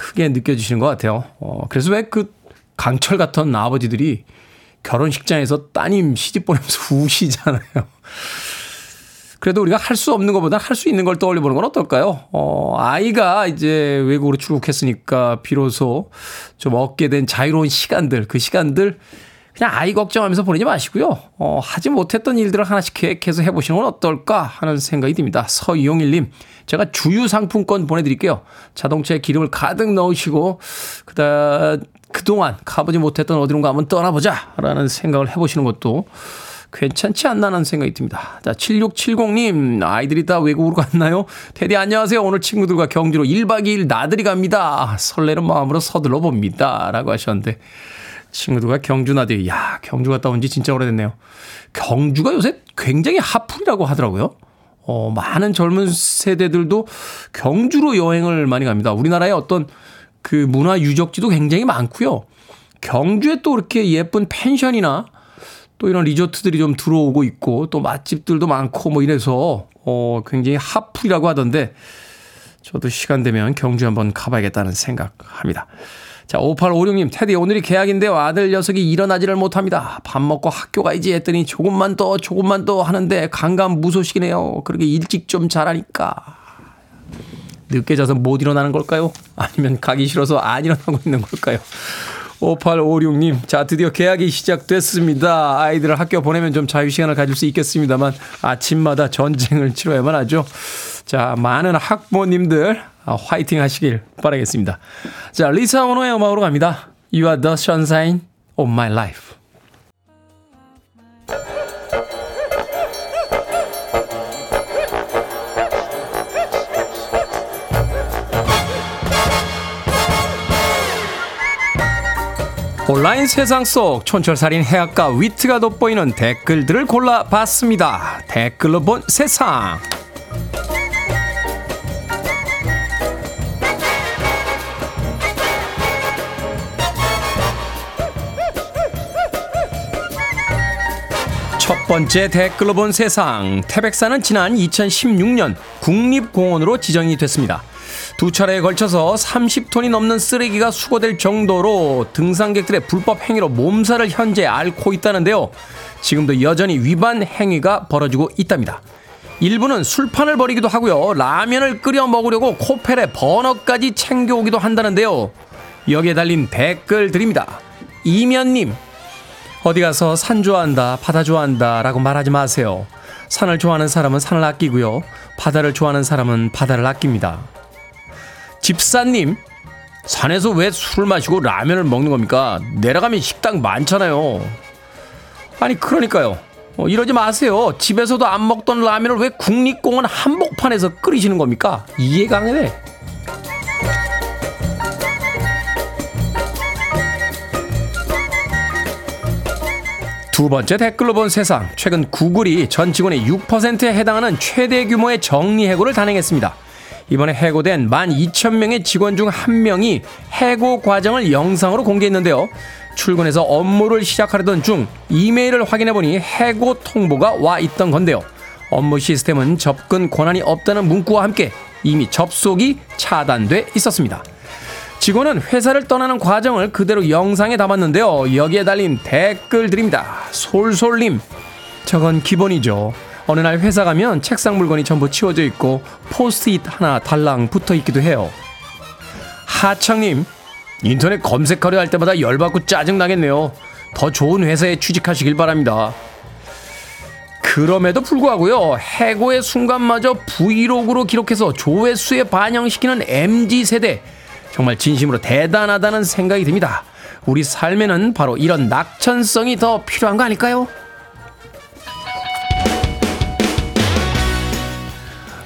A: 크게 느껴지시는 것 같아요. 어, 그래서 왜 그 강철 같은 아버지들이 결혼식장에서 따님 시집 보내면서 <laughs> 우시잖아요. 그래도 우리가 할 수 없는 것보다 할 수 있는 걸 떠올려 보는 건 어떨까요? 어, 아이가 이제 외국으로 출국했으니까 비로소 좀 얻게 된 자유로운 시간들, 그 시간들 그냥 아이 걱정하면서 보내지 마시고요. 어, 하지 못했던 일들을 하나씩 계획해서 해보시는 건 어떨까 하는 생각이 듭니다. 서이용일님, 제가 주유 상품권 보내드릴게요. 자동차에 기름을 가득 넣으시고, 그다, 그동안 가보지 못했던 어디론가 한번 떠나보자. 라는 생각을 해보시는 것도 괜찮지 않나는 생각이 듭니다. 자, 7670님, 아이들이 다 외국으로 갔나요? 테디 안녕하세요. 오늘 친구들과 경주로 1박 2일 나들이 갑니다. 설레는 마음으로 서둘러 봅니다. 라고 하셨는데, 친구들과 경주 나들이, 야 경주 갔다 온 지 진짜 오래됐네요. 경주가 요새 굉장히 핫플이라고 하더라고요. 어, 많은 젊은 세대들도 경주로 여행을 많이 갑니다. 우리나라의 어떤 그 문화 유적지도 굉장히 많고요. 경주에 또 이렇게 예쁜 펜션이나 또 이런 리조트들이 좀 들어오고 있고 또 맛집들도 많고 뭐 이래서 어 굉장히 핫플이라고 하던데 저도 시간 되면 경주 한번 가봐야겠다는 생각합니다. 자, 5856님, 테디, 오늘이 계약인데요. 아들 녀석이 일어나지를 못합니다. 밥 먹고 학교 가야지 했더니 조금만 더, 조금만 더 하는데 강감 무소식이네요. 그렇게 일찍 좀 자라니까. 늦게 자서 못 일어나는 걸까요? 아니면 가기 싫어서 안 일어나고 있는 걸까요? 5856님, 자, 드디어 계약이 시작됐습니다. 아이들을 학교 보내면 좀 자유시간을 가질 수 있겠습니다만, 아침마다 전쟁을 치러야만 하죠. 자, 많은 학부모님들, 아, 화이팅 하시길 바라겠습니다. 자, 리사 오노의 음악으로 갑니다. You are the sunshine of my life. 온라인 세상 속 촌철살인 해악과 위트가 돋보이는 댓글들을 골라봤습니다. 댓글로 본 세상. 번째 댓글로 본 세상. 태백산은 지난 2016년 국립공원으로 지정이 됐습니다. 두 차례에 걸쳐서 30톤이 넘는 쓰레기가 수거될 정도로 등산객들의 불법 행위로 몸살을 현재 앓고 있다는데요. 지금도 여전히 위반 행위가 벌어지고 있답니다. 일부는 술판을 벌이기도 하고요. 라면을 끓여 먹으려고 코펠에 버너까지 챙겨오기도 한다는데요. 여기에 달린 댓글 드립니다. 이면님, 어디 가서 산 좋아한다, 바다 좋아한다 라고 말하지 마세요. 산을 좋아하는 사람은 산을 아끼고요. 바다를 좋아하는 사람은 바다를 아낍니다. 집사님, 산에서 왜 술 마시고 라면을 먹는 겁니까? 내려가면 식당 많잖아요. 아니, 그러니까요. 어, 이러지 마세요. 집에서도 안 먹던 라면을 왜 국립공원 한복판에서 끓이시는 겁니까? 이해가 안 돼. 두 번째 댓글로 본 세상. 최근 구글이 전 직원의 6%에 해당하는 최대 규모의 정리 해고를 단행했습니다. 이번에 해고된 12,000명의 직원 중 한 명이 해고 과정을 영상으로 공개했는데요. 출근해서 업무를 시작하려던 중 이메일을 확인해보니 해고 통보가 와 있던 건데요. 업무 시스템은 접근 권한이 없다는 문구와 함께 이미 접속이 차단돼 있었습니다. 직원은 회사를 떠나는 과정을 그대로 영상에 담았는데요. 여기에 달린 댓글들입니다. 솔솔님, 저건 기본이죠. 어느 날 회사 가면 책상 물건이 전부 치워져 있고 포스트잇 하나 달랑 붙어 있기도 해요. 하창님, 인터넷 검색하려 할 때마다 열받고 짜증나겠네요. 더 좋은 회사에 취직하시길 바랍니다. 그럼에도 불구하고요, 해고의 순간마저 브이로그로 기록해서 조회수에 반영시키는 MZ세대. 정말 진심으로 대단하다는 생각이 듭니다. 우리 삶에는 바로 이런 낙천성이 더 필요한 거 아닐까요?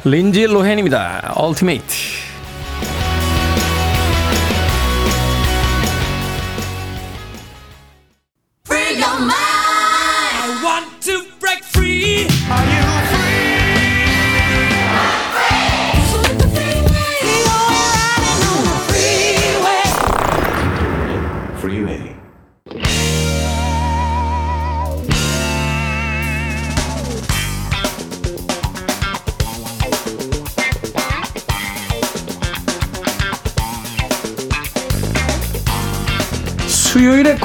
A: 린지 로헨입니다. 얼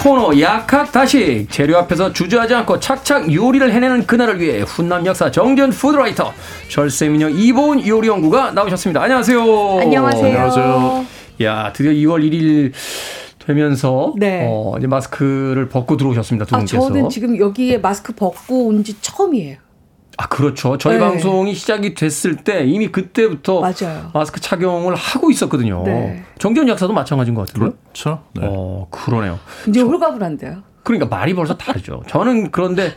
A: 코너 약학다식 재료 앞에서 주저하지 않고 착착 요리를 해내는 그날을 위해 훈남 역사 정전 푸드라이터 절세미녀 이보은 요리연구가 나오셨습니다. 안녕하세요.
H: 안녕하세요.
I: 안녕하세요.
A: 야 드디어 2월 1일 되면서
H: 네.
A: 어, 이제 마스크를 벗고 들어오셨습니다. 두
H: 아,
A: 분께서.
H: 저는 지금 여기에 마스크 벗고 온 지 처음이에요.
A: 아 그렇죠. 저희
H: 네.
A: 방송이 시작이 됐을 때 이미 그때부터
H: 맞아요.
A: 마스크 착용을 하고 있었거든요.
H: 네.
A: 정전 약사도 마찬가지인 것 같은데요.
I: 그렇죠. 네.
A: 어 그러네요.
H: 이제 홀가분한데요.
A: 그러니까 말이 벌써 다르죠. 저는 그런데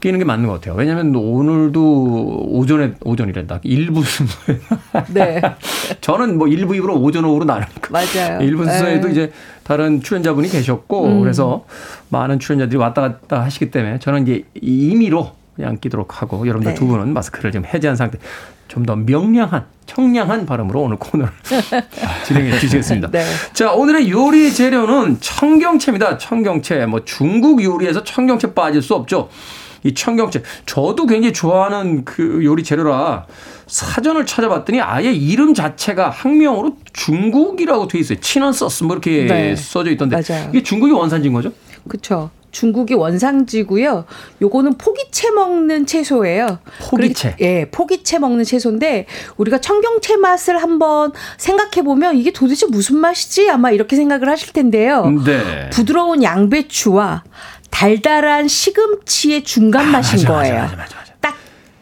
A: 끼는 게 맞는 것 같아요. 왜냐하면 오늘도 오전에 오전이란다. 일부 순서에 <laughs>
H: 네. <laughs>
A: 저는 뭐 일부 입으로 오전 오후로 나누니까
H: 맞아요.
A: 일부 순서에도
H: 네.
A: 이제 다른 출연자분이 계셨고
H: 음.
A: 그래서 많은 출연자들이 왔다 갔다 하시기 때문에 저는 이제 임의로 그냥 끼도록 하고 여러분들
H: 네.
A: 두 분은 마스크를 좀 해제한 상태 좀 더 명량한 청량한 발음으로 오늘 코너를 <laughs> 진행해 주시겠습니다.
H: 네.
A: 자 오늘의 요리 재료는 청경채입니다. 청경채 뭐 중국 요리에서 청경채 빠질 수 없죠. 이 청경채 저도 굉장히 좋아하는 그 요리 재료라 사전을 찾아봤더니 아예 이름 자체가 학명으로 중국이라고 돼 있어요. 친원 소스 뭐 이렇게
H: 네.
A: 써져 있던데
H: 맞아요.
A: 이게 중국이 원산지인 거죠?
H: 그렇죠. 중국이 원상지고요. 요거는 포기채 먹는 채소예요.
A: 포기채.
H: 그러니까- 예, 포기채 먹는 채소인데 우리가 청경채 맛을 한번 생각해 보면 이게 도대체 무슨 맛이지? 아마 이렇게 생각을 하실 텐데요.
A: 네.
H: 부드러운 양배추와 달달한 시금치의 중간 맛인
A: 맞아,
H: 거예요.
A: 맞아, 맞아,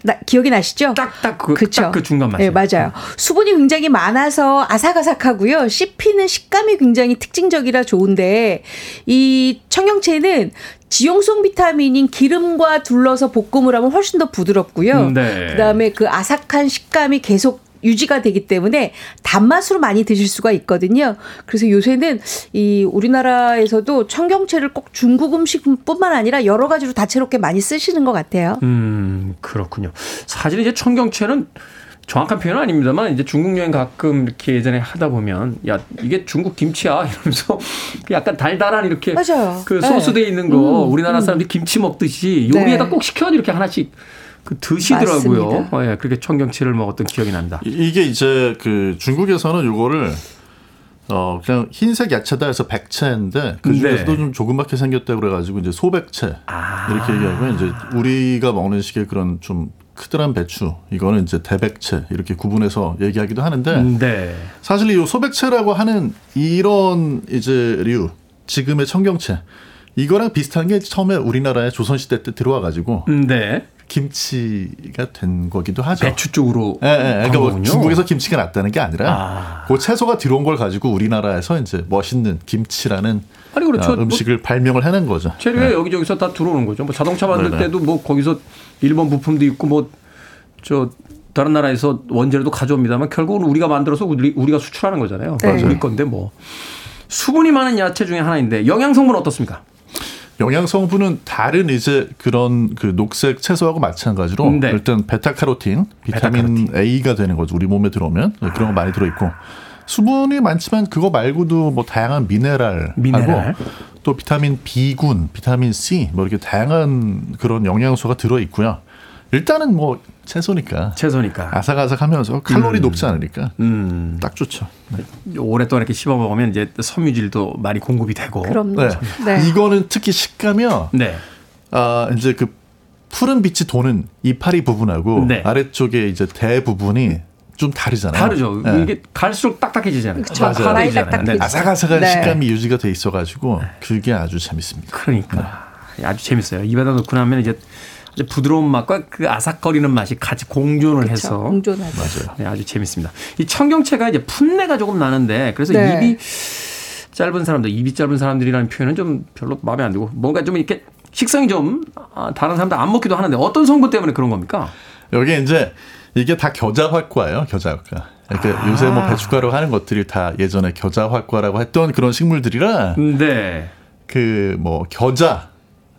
H: 나, 기억이 나시죠?
A: 딱딱 그,
H: 그쵸?
A: 딱그 중간 맛이에요. 음.
H: 네, 맞아요. 수분이 굉장히 많아서 아삭아삭하고요. 씹히는 식감이 굉장히 특징적이라 좋은데 이 청경채는 지용성 비타민인 기름과 둘러서 볶음을 하면 훨씬 더 부드럽고요.
A: 네.
H: 그다음에 그 아삭한 식감이 계속 유지가 되기 때문에 단맛으로 많이 드실 수가 있거든요. 그래서 요새는 이 우리나라에서도 청경채를 꼭 중국 음식뿐만 아니라 여러 가지로 다채롭게 많이 쓰시는 것 같아요.
A: 음, 그렇군요. 사실 이제 청경채는 정확한 표현은 아닙니다만 이제 중국 여행 가끔 이렇게 예전에 하다 보면 야 이게 중국 김치야 <laughs> 이러면서 그 약간 달달한 이렇게
H: 맞아요.
A: 그
H: 네.
A: 소스돼 있는 거
H: 음,
A: 우리나라
H: 음.
A: 사람들이 김치 먹듯이 요리에다
H: 네.
A: 꼭 시켜서 이렇게 하나씩 그 드시더라고요.
H: 맞습니다.
A: 어, 예, 그렇게 청경채를 먹었던 기억이 납니다.
I: 이- 이게 이제 그 중국에서는 요거를 어 그냥 흰색 야채다 해서 백채인데 그 중에서도
A: 네.
I: 좀 조그맣게 생겼다 그래가지고 이제 소백채
A: 아.
I: 이렇게 얘기하고 이제 우리가 먹는 식의 그런 좀 크드란 배추 이거는 이제 대백채 이렇게 구분해서 얘기하기도 하는데
A: 네.
I: 사실 이 소백채라고 하는 이런 이제 류 지금의 청경채 이거랑 비슷한 게 처음에 우리나라에 조선시대 때 들어와 가지고
A: 네.
I: 김치가 된 거기도 하죠.
A: 배추 쪽으로.
I: 예, 예. 그러니까 뭐. 중국에서 김치가 났다는 게 아니라
A: 아.
I: 그 채소가 들어온 걸 가지고 우리나라에서 이제 멋있는 김치라는
A: 아니, 그렇죠.
I: 어, 음식을 발명을 해낸 거죠.
A: 재료가
I: 예.
A: 여기저기서 다 들어오는 거죠. 뭐 자동차 만들
I: 네네.
A: 때도 뭐 거기서 일본 부품도 있고 뭐 저 다른 나라에서 원재료도 가져옵니다만 결국은 우리가 만들어서 우리, 우리가 수출하는 거잖아요.
H: 네.
A: 우리 건데 뭐 수분이 많은 야채 중에 하나인데 영양 성분은 어떻습니까?
I: 영양 성분은 다른 이제 그런 그 녹색 채소하고 마찬가지로
A: 네.
I: 일단 베타카로틴, 비타민 A가 되는 거죠. 우리 몸에 들어오면 네, 그런 거 많이 들어 있고 수분이 많지만 그거 말고도 뭐 다양한 미네랄하고
A: 미네랄.
I: 또 비타민 B군, 비타민 C 뭐 이렇게 다양한 그런 영양소가 들어 있고요. 일단은 뭐 채소니까
A: 채소니까.
I: 아삭아삭하면서 칼로리 높지 않으니까
A: 음.
I: 딱 좋죠. 네.
A: 오랫동안 이렇게 씹어 먹으면 이제 섬유질도 많이 공급이 되고.
H: 그럼요.
I: 네.
H: 네.
I: 이거는 특히 식감이요.
A: 네.
I: 아 이제 그 푸른 빛이 도는 이파리 부분하고
A: 네.
I: 아래쪽에 이제 대 부분이 좀 다르잖아요.
A: 다르죠.
I: 네.
A: 이게 갈수록 딱딱해지잖아요. 아, 파래지잖아요. 네.
I: 아삭아삭한
H: 네.
I: 식감이 유지가 돼 있어가지고 그게 아주 재밌습니다.
A: 그러니까 아주 재밌어요. 입에다 넣고 나면 이제 아주 부드러운 맛과 그 아삭거리는 맛이 같이 공존을
H: 그쵸.
A: 해서
H: 공존하죠.
I: 맞아요.
A: 네, 아주 재밌습니다. 이 청경채가 이제 풋내가 조금 나는데 그래서
H: 네.
A: 입이 짧은 사람들, 입이 짧은 사람들이라는 표현은 좀 별로 마음에 안 들고 뭔가 좀 이렇게 식성이 좀 아, 다른 사람들 안 먹기도 하는데 어떤 성분 때문에 그런 겁니까?
I: 여기 이제 이게 다 겨자화과예요. 겨자화과. 그러니까 요새 뭐 배춧가루 하는 것들이 다 예전에 겨자화과라고 했던 그런 식물들이라
A: 네.
I: 그 뭐 겨자,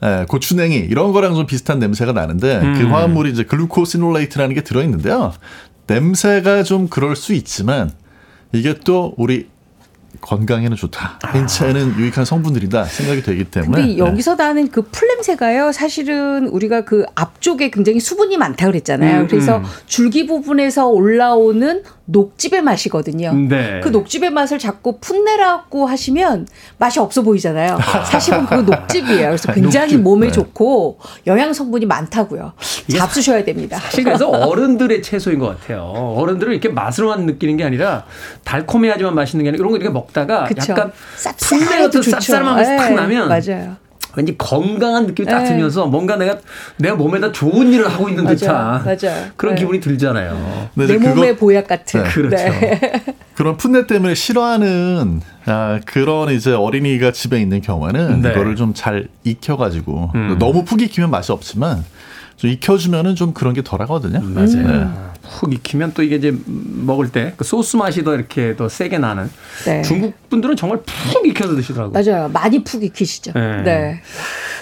I: 예, 고추냉이 이런 거랑 좀 비슷한 냄새가 나는데 그 화합물이 이제 glucosinolate라는 게 들어 있는데요. 냄새가 좀 그럴 수 있지만 이게 또 우리 건강에는 좋다. 인체에는 유익한 성분들이다 생각이 되기 때문에
H: 근데 여기서 나는 그 풀냄새가요. 사실은 우리가 그 앞쪽에 굉장히 수분이 많다 그랬잖아요.
A: 음,
H: 그래서
A: 음.
H: 줄기 부분에서 올라오는 녹즙의 맛이거든요.
A: 네.
H: 그 녹즙의 맛을 자꾸 풋내라고 하시면 맛이 없어 보이잖아요. 사실은 그 녹즙이에요. 그래서 <laughs> 굉장히
I: 녹즙.
H: 몸에
I: 네.
H: 좋고 영양 성분이 많다고요. 잡수셔야 됩니다.
A: 사실 그래서 <laughs> 어른들의 채소인 것 같아요. 어른들은 이렇게 맛으로만 느끼는 게 아니라 달콤해야지만 맛있는 게 아니라 이런 거 이렇게 먹다가
H: 그쵸.
A: 약간 풋내 같은. 쌉싸름한 맛이 딱
H: 예,
A: 나면
H: 맞아요.
A: 왠지 건강한 느낌이 딱
H: 네.
A: 들면서 뭔가 내가 내가 몸에다 좋은 일을 하고 있는. 듯한
H: 맞아요.
A: 그런
H: 네.
A: 기분이 들잖아요.
I: 근데
H: 내
I: 이제
H: 몸의
I: 그거-
H: 보약 같은.
I: 네.
A: 그렇죠. <laughs>
I: 그런 풋내 때문에 싫어하는 아, 그런 이제 어린이가 집에 있는 경우에는
A: 네.
I: 이거를 좀 잘 익혀가지고
A: 음.
I: 너무 푹 익히면 맛이 없지만 좀 익혀주면은 좀 그런 게 덜하거든요.
A: 맞아요.
I: 네.
A: 푹 익히면 또 이게 이제 먹을 때 그 소스 맛이 더 이렇게 더 세게 나는.
H: 네.
A: 중국 분들은 정말 푹 익혀서 드시더라고요.
H: 맞아요. 많이 푹 익히시죠.
A: 네.
H: 네.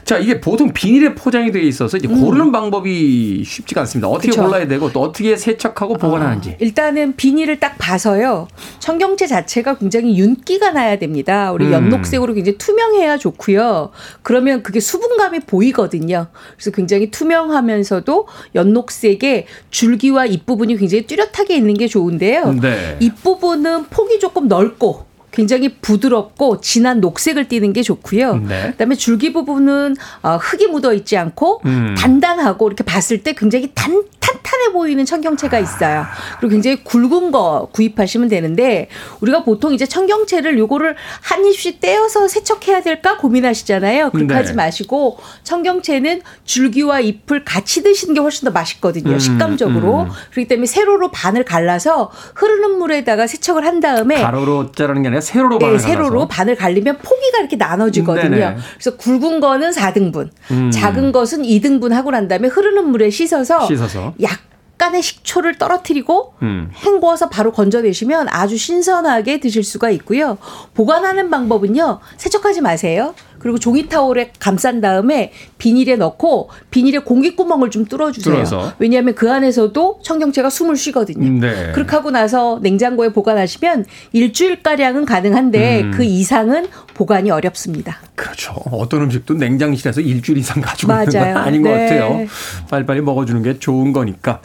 A: 자, 이게 보통 비닐에 포장이 되어 있어서 이제 고르는 방법이 쉽지가 않습니다. 어떻게
H: 음. 그쵸.
A: 골라야 되고 또 어떻게 세척하고 보관하는지.
H: 일단은 비닐을 딱 봐서요. 청경채 자체가 굉장히 윤기가 나야 됩니다. 우리
A: 음.
H: 연녹색으로 굉장히 투명해야 좋고요. 그러면 그게 수분감이 보이거든요. 그래서 굉장히 투명하면서도 연녹색의 줄기와 잎부분이 굉장히 뚜렷하게 있는 게 좋은데요.
A: 네.
H: 잎부분은 폭이 조금 넓고 굉장히 부드럽고 진한 녹색을 띠는 게 좋고요.
A: 네.
H: 그다음에 줄기 부분은 어, 흙이 묻어 있지 않고
A: 음.
H: 단단하고 이렇게 봤을 때 굉장히 단, 탄탄해 보이는 청경채가 있어요. 그리고 굉장히 굵은 거 구입하시면 되는데 우리가 보통 이제 청경채를 요거를 한 입씩 떼어서 세척해야 될까 고민하시잖아요. 그렇게
A: 네.
H: 하지 마시고 청경채는 줄기와 잎을 같이 드시는 게 훨씬 더 맛있거든요.
A: 음,
H: 식감적으로.
A: 음.
H: 그렇기 때문에 세로로 반을 갈라서 흐르는 물에다가 세척을 한 다음에
A: 가로로 자르는 게 아니라 세로로 반을
H: 네, 세로로
A: 갈라서.
H: 반을 갈리면 포기가 이렇게 나눠지거든요.
A: 네네.
H: 그래서 굵은 거는 4등분,
A: 음.
H: 작은 것은 2등분 하고 난 다음에 흐르는 물에 씻어서,
A: 씻어서.
H: 약 간의 식초를 떨어뜨리고
A: 음.
H: 헹궈서 바로 건져내시면 아주 신선하게 드실 수가 있고요. 보관하는 방법은요. 세척하지 마세요. 그리고 종이 타올에 감싼 다음에 비닐에 넣고 비닐에 공기 구멍을 좀 뚫어주세요.
A: 뚫어서.
H: 왜냐하면 그 안에서도 청경채가 숨을 쉬거든요.
A: 네.
H: 그렇게 하고 나서 냉장고에 보관하시면 일주일 가량은 가능한데
A: 음.
H: 그 이상은 보관이 어렵습니다.
A: 그렇죠. 어떤 음식도 냉장실에서 일주일 이상 가지고 있는 건
H: 맞아요.
A: 아닌 것
H: 네.
A: 같아요. 빨리빨리 먹어주는 게 좋은 거니까.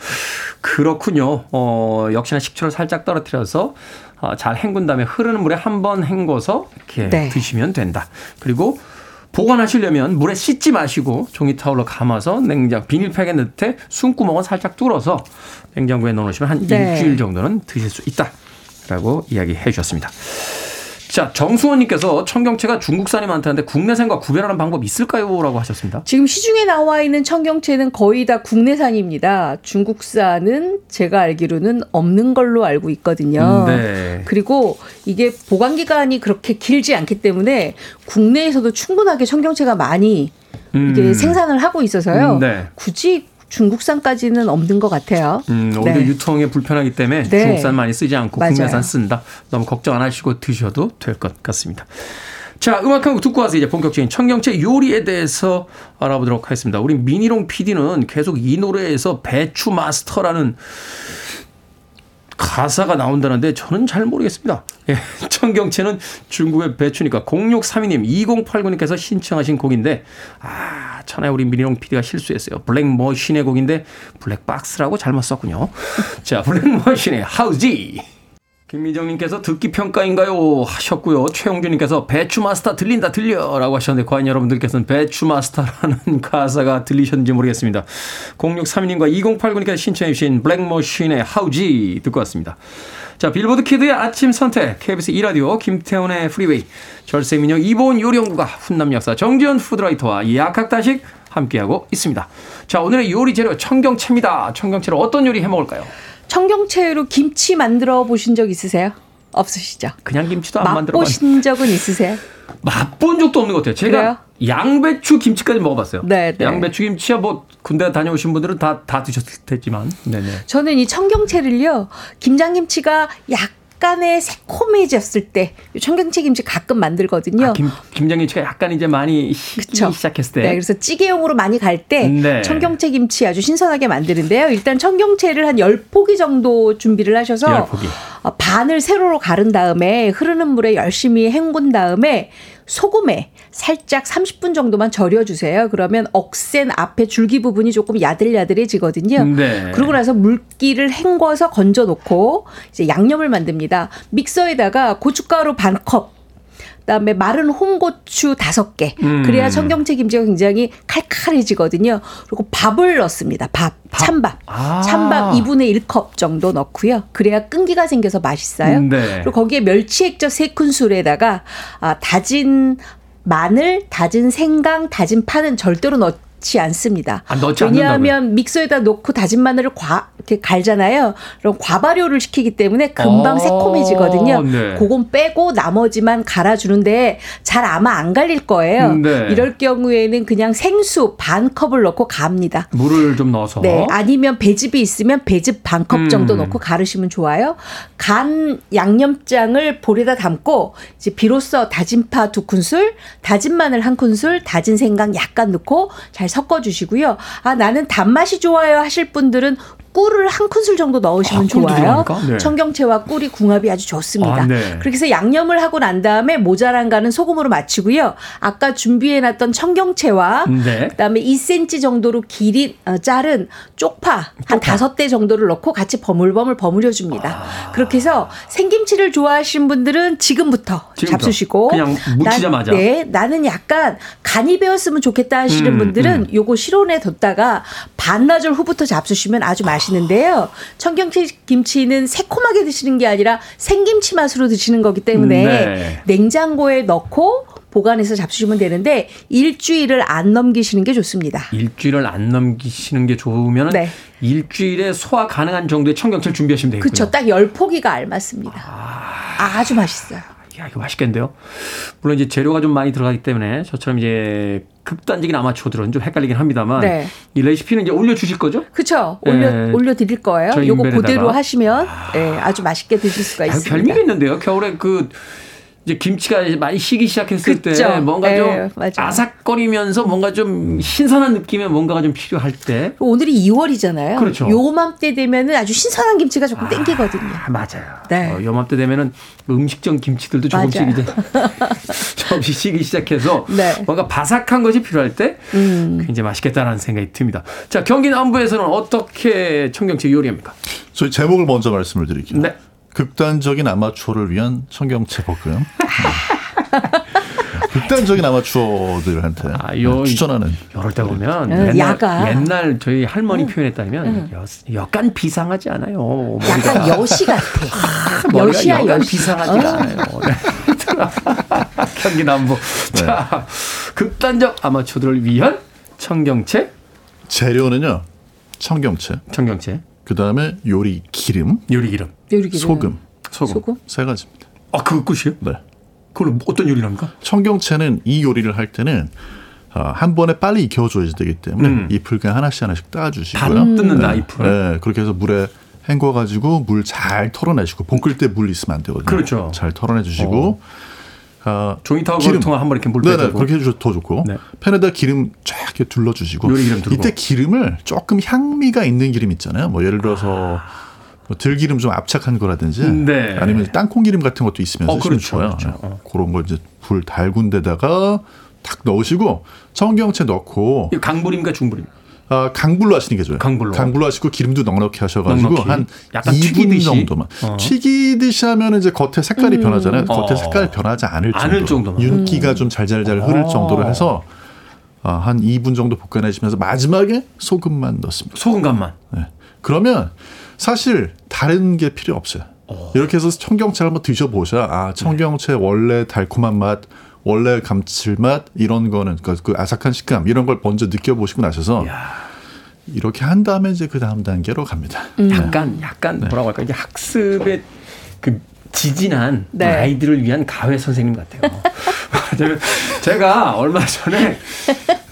A: 그렇군요. 어, 역시나 식초를 살짝 떨어뜨려서 어, 잘 헹군 다음에 흐르는 물에 한 번 헹궈서 이렇게
H: 네.
A: 드시면 된다. 그리고 보관하시려면 물에 씻지 마시고 종이 타올로 감아서 냉장 비닐팩에 넣되 숨구멍은 살짝 뚫어서 냉장고에 넣어놓으시면 한
H: 네.
A: 일주일 정도는 드실 수 있다라고 이야기해 주셨습니다. 자, 정수원님께서 청경채가 중국산이 많다는데 국내산과 구별하는 방법 있을까요? 라고 하셨습니다.
H: 지금 시중에 나와 있는 청경채는 거의 다 국내산입니다. 중국산은 제가 알기로는 없는 걸로 알고 있거든요.
A: 네.
H: 그리고 이게 보관 기간이 그렇게 길지 않기 때문에 국내에서도 충분하게 청경채가 많이 이게
A: 음.
H: 생산을 하고 있어서요.
A: 음, 네.
H: 굳이 중국산까지는 없는 것 같아요.
A: 음, 오히려
H: 네.
A: 유통에 불편하기 때문에
H: 네.
A: 중국산 많이 쓰지 않고
H: 맞아요.
A: 국내산 쓴다. 너무 걱정 안 하시고 드셔도 될 것 같습니다. 자, 음악 한 곡 듣고 와서 이제 본격적인 청경채 요리에 대해서 알아보도록 하겠습니다. 우리 미니롱 PD는 계속 이 노래에서 배추 마스터라는 가사가 나온다는데 저는 잘 모르겠습니다. 예, <laughs> 청경채는 중국의 배추니까 0632님, 2089님께서 신청하신 곡인데 아, 천하에 우리 미니롱 PD가 실수했어요. 블랙머신의 곡인데 블랙박스라고 잘못 썼군요. <laughs> 자, 블랙머신의 하우지. 김미정님께서 듣기 평가인가요? 하셨고요. 최용준님께서 배추 마스터 들린다 들려 라고 하셨는데 과연 여러분들께서는 배추 마스터라는 <laughs> 가사가 들리셨는지 모르겠습니다. 0632님과 2089님께서 신청해 주신 Black Machine의 How Gee 듣고 왔습니다. 자 빌보드 키드의 아침 선택 KBS 2라디오 김태훈의 프리웨이 절세미녀 이보은 요리연구가 훈남 역사 정지현 food writer와 약학다식 함께하고 있습니다. 자 오늘의 요리 재료 청경채입니다. 청경채로 어떤 요리 해먹을까요?
H: 청경채로 김치 만들어 보신 적 있으세요? 없으시죠?
A: 그냥 김치도 안 만들어 봤
H: 맛보신 적은 있으세요?
A: 맛본 적도 없는 것 같아요. 제가
H: 그래요?
A: 양배추 김치까지 먹어봤어요.
H: 네, 네.
A: 양배추 김치야 뭐 군대 다녀오신 분들은 다 다 드셨을 테지만, 네네.
H: 저는 이 청경채를요, 김장김치가 약 간의 새콤해졌을 때, 이 청경채 김치 가끔 만들거든요.
A: 아, 김 김장김치가 약간 이제 많이
H: 그쵸.
A: 시작했을 때.
H: 네, 그래서 찌개용으로 많이 갈때
A: 네.
H: 청경채 김치 아주 신선하게 만드는데요. 일단 청경채를 한 10포기 정도 준비를 하셔서
A: 열 포기.
H: 어, 반을 세로로 가른 다음에 흐르는 물에 열심히 헹군 다음에 소금에 살짝 30분 정도만 절여주세요. 그러면 억센 앞에 줄기 부분이 조금 야들야들해지거든요.
A: 네.
H: 그러고 나서 물기를 헹궈서 건져 놓고 이제 양념을 만듭니다. 믹서에다가 고춧가루 반 컵, 그다음에 마른 홍고추 다섯 개.
A: 음.
H: 그래야 청경채 김치가 굉장히 칼칼해지거든요. 그리고 밥을 넣습니다. 밥, 찬밥.
A: 아.
H: 찬밥 2분의 1컵 정도 넣고요. 그래야 끈기가 생겨서 맛있어요.
A: 네.
H: 그리고 거기에 멸치 액젓 3큰술에다가 아, 다진 마늘, 다진 생강, 다진 파는 절대로 넣지 않습니다.
A: 아, 넣지
H: 왜냐하면 믹서에다 넣고 다진 마늘을 과, 이렇게 갈잖아요. 그럼 과발효를 시키기 때문에 금방
A: 어,
H: 새콤해지거든요.
A: 네.
H: 그건 빼고 나머지만 갈아주는데 잘 아마 안 갈릴 거예요.
A: 네.
H: 이럴 경우에는 그냥 생수 반 컵을 넣고 갑니다.
A: 물을 좀 넣어서.
H: 네, 아니면 배즙이 있으면 배즙 반컵
A: 음.
H: 정도 넣고 가르시면 좋아요. 간 양념장을 볼에다 담고 이제 비로소 다진 파 두 큰술, 다진 마늘 한 큰술, 다진 생강 약간 넣고 잘 섞어 주시고요. 아, 나는 단맛이 좋아요 하실 분들은 꿀을 한 큰술 정도 넣으시면
A: 아,
H: 좋아요.
A: 네.
H: 청경채와 꿀이 궁합이 아주 좋습니다.
A: 아, 네.
H: 그렇게 해서 양념을 하고 난 다음에 모자란 간은 소금으로 맞추고요. 아까 준비해 놨던 청경채와
A: 네.
H: 그다음에 2cm 정도로 길이 어, 자른 쪽파 한 다섯 대 정도를 넣고 같이 버물버물 버무려 줍니다.
A: 아.
H: 그렇게 해서 생김치를 좋아하시는 분들은 지금부터,
A: 지금부터.
H: 잡수시고
A: 그냥 묻히자마자.
H: 난, 네, 나는 약간 간이 배웠으면 좋겠다 하시는
A: 음,
H: 분들은 요거 실온에 뒀다가 반나절 후부터 잡수시면 아주 맛있 는데요. 청경채 김치는 새콤하게 드시는 게 아니라 생김치 맛으로 드시는 거기 때문에
A: 네.
H: 냉장고에 넣고 보관해서 잡수시면 되는데 일주일을 안 넘기시는 게 좋습니다.
A: 일주일을 안 넘기시는 게 좋으면
H: 네.
A: 일주일에 소화 가능한 정도의 청경채를 준비하시면 되겠군요.
H: 그렇죠. 딱열 포기가 알맞습니다. 아주 맛있어요.
A: 야, 이거 맛있겠는데요? 물론 이제 재료가 좀 많이 들어가기 때문에 저처럼 이제 극단적인 아마추어들은 좀 헷갈리긴 합니다만
H: 네.
A: 이 레시피는 이제 올려 주실 거죠?
H: 그렇죠.
A: 예.
H: 올려 올려 드릴 거예요.
A: 저
H: 요거. 그대로 하시면 예, 아주 맛있게 드실 수가
A: 아,
H: 있습니다.
A: 별미가 있는데요. 겨울에 그 이제 김치가 이제 많이 식기 시작했을 때
H: 그쵸.
A: 뭔가
H: 예,
A: 좀
H: 맞아요.
A: 아삭거리면서 뭔가 좀 신선한 느낌의 뭔가가 좀 필요할 때
H: 오늘이 2월이잖아요.
A: 그렇죠.
H: 요맘때 되면은 아주 신선한 김치가 조금 땡기거든요.
A: 아, 맞아요.
H: 네.
A: 어, 요맘때 되면은 음식점 김치들도 조금씩
H: 맞아요.
A: 이제 <laughs> 조금씩 식기 시작해서
H: 네. 음.
A: 뭔가 바삭한 것이 필요할 때 굉장히 맛있겠다라는 생각이 듭니다. 자, 경기 남부에서는 어떻게 청경채 요리합니까?
I: 저희 제목을 먼저 말씀을 드릴게요.
A: 네.
I: 극단적인 아마추어를 위한 청경채 볶음. 네. 극단적인 아마추어들한테
A: 아, 요-
I: 추천하는
A: 이럴 때 보면
H: 응,
A: 옛날,
H: 야가.
A: 옛날 저희 할머니 표현에 따르면 여, 약간 비상하지 않아요. 머리가.
H: 약간 여시 같아.
A: 머리가
H: 여시야
A: 약간
H: 여시.
A: 비상하지가 않아요. 네. <laughs> 경기 남부. 자, 극단적 아마추어들을 위한 청경채,
I: 재료는요. 청경채,
A: 청경채,
I: 그 다음에 요리 기름,
A: 요리 기름,
H: 요리 기름.
I: 소금
A: 소금.
H: 소금?
I: 세 가지입니다.
A: 아, 그거 끝이에요?
I: 네.
A: 그걸로 어떤 요리를 합니까?
I: 청경채는 이 요리를 할 때는 어, 한 번에 빨리 익혀줘야 되기 때문에
A: 음.
I: 잎을 그냥 하나씩 하나씩
A: 다
I: 따주시고요.
A: 뜯는다, 잎을.
I: 네, 그렇게 해서 물에 헹궈가지고 물 잘 털어내시고 볶을 때 물 있으면 안 되거든요.
A: 그렇죠.
I: 잘 털어내주시고 어,
A: 종이 타월
I: 기름.
A: 통한 한번 이렇게 물 빼고.
I: 그렇게 해주셔도 더 좋고
A: 네.
I: 팬에다 기름 쫙 이렇게 둘러주시고. 이때 기름을 조금 향미가 있는 기름 있잖아요. 뭐 예를 들어서 뭐 들기름 좀 압착한 거라든지
A: 네.
I: 아니면 땅콩 기름 같은 것도 있으면
A: 어, 그렇죠,
I: 좋아요.
A: 그렇죠. 어.
I: 그런 거 이제 불 달군 데다가 탁 넣으시고 청경채 넣고
A: 강불입니까 중불입니까?
I: 아, 강불로 하시는 게 좋아요.
A: 강불로.
I: 하시고 기름도 넉넉히 하셔가지고
A: 넉넉히.
I: 한
A: 약간
I: 2분
A: 튀기듯이.
I: 정도만.
A: 어.
I: 튀기듯이 하면 이제 겉에 색깔이 변하잖아요. 겉에
A: 어.
I: 색깔 변하지 않을 정도.
A: 정도만.
I: 윤기가 좀 잘잘잘 흐를
A: 어.
I: 정도로 해서 아, 한 2분 정도 볶아내시면서 마지막에 소금만 넣습니다.
A: 소금 간만.
I: 네. 그러면 사실 다른 게 필요 없어요. 이렇게 해서 청경채를 한번 드셔보셔야 아 청경채 원래 달콤한 맛, 원래 감칠맛 이런 거는 그, 그 아삭한 식감 이런 걸 먼저 느껴보시고 나셔서 이 렇게 한 다음에 이제 그 다음 단계로 갑니다.
A: 약간 약간 뭐라고 할까 이게 학습의 그 지진한
H: 네.
A: 아이들을 위한 가회 선생님 같아요. <laughs> 제가- 얼마 전에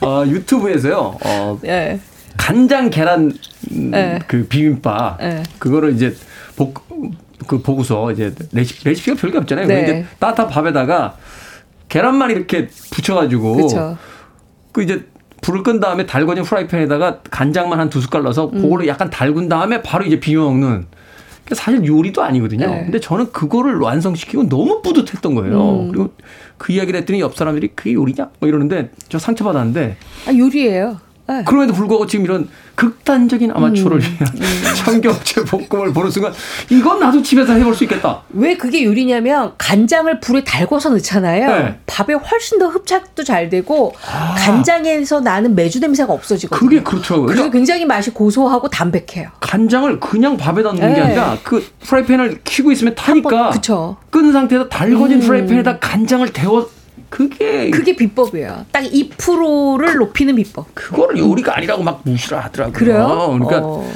A: 어, 유튜브에서요 어,
H: 예.
A: 간장 계란 음,
H: 네.
A: 그 비빔밥
H: 네.
A: 그거를 이제 복, 그 보고서 이제 레시피, 레시피가 별게 없잖아요.
H: 네.
A: 근데 따뜻한 밥에다가 계란만 이렇게 붙여가지고
H: 그렇죠.
A: 그 이제 불을 끈 다음에 달궈진 프라이팬에다가 간장만 한 두 숟갈 넣어서
H: 음.
A: 그거를 약간 달군 다음에 바로 이제 비벼 먹는 사실 요리도 아니거든요.
H: 네.
A: 근데 저는 그거를 완성시키고 너무 뿌듯했던 거예요.
H: 음.
A: 그리고 그 이야기를 했더니 옆 사람들이 그게 요리냐? 뭐 이러는데 저 상처받았는데
H: 아, 요리예요. 예.
A: 그럼에도 불구하고 지금 이런 극단적인 아마추어를
H: 음.
A: 위한 <laughs> 청경채 볶음을 보는 순간 이건 나도 집에서 해볼 수 있겠다.
H: 왜 그게 요리냐면 간장을 불에 달궈서 넣잖아요.
A: 네.
H: 밥에 훨씬 더 흡착도 잘 되고 간장에서 나는 메주 냄새가 없어지거든요.
A: 그게 그렇더라고요.
H: 그래서
A: 그러니까
H: 굉장히 맛이 고소하고 담백해요.
A: 간장을 그냥 밥에다 넣는 게
H: 네.
A: 아니라 그 프라이팬을 켜고 있으면 타니까
H: 번.
A: 끈 상태에서 달궈진
H: 음.
A: 프라이팬에다 간장을 데워 그게
H: 그게 비법이에요. 딱 2%를 높이는 비법.
A: 그거를 요리가 아니라고 막 무시를 하더라고요.
H: 그래요?
A: 그러니까
H: 어.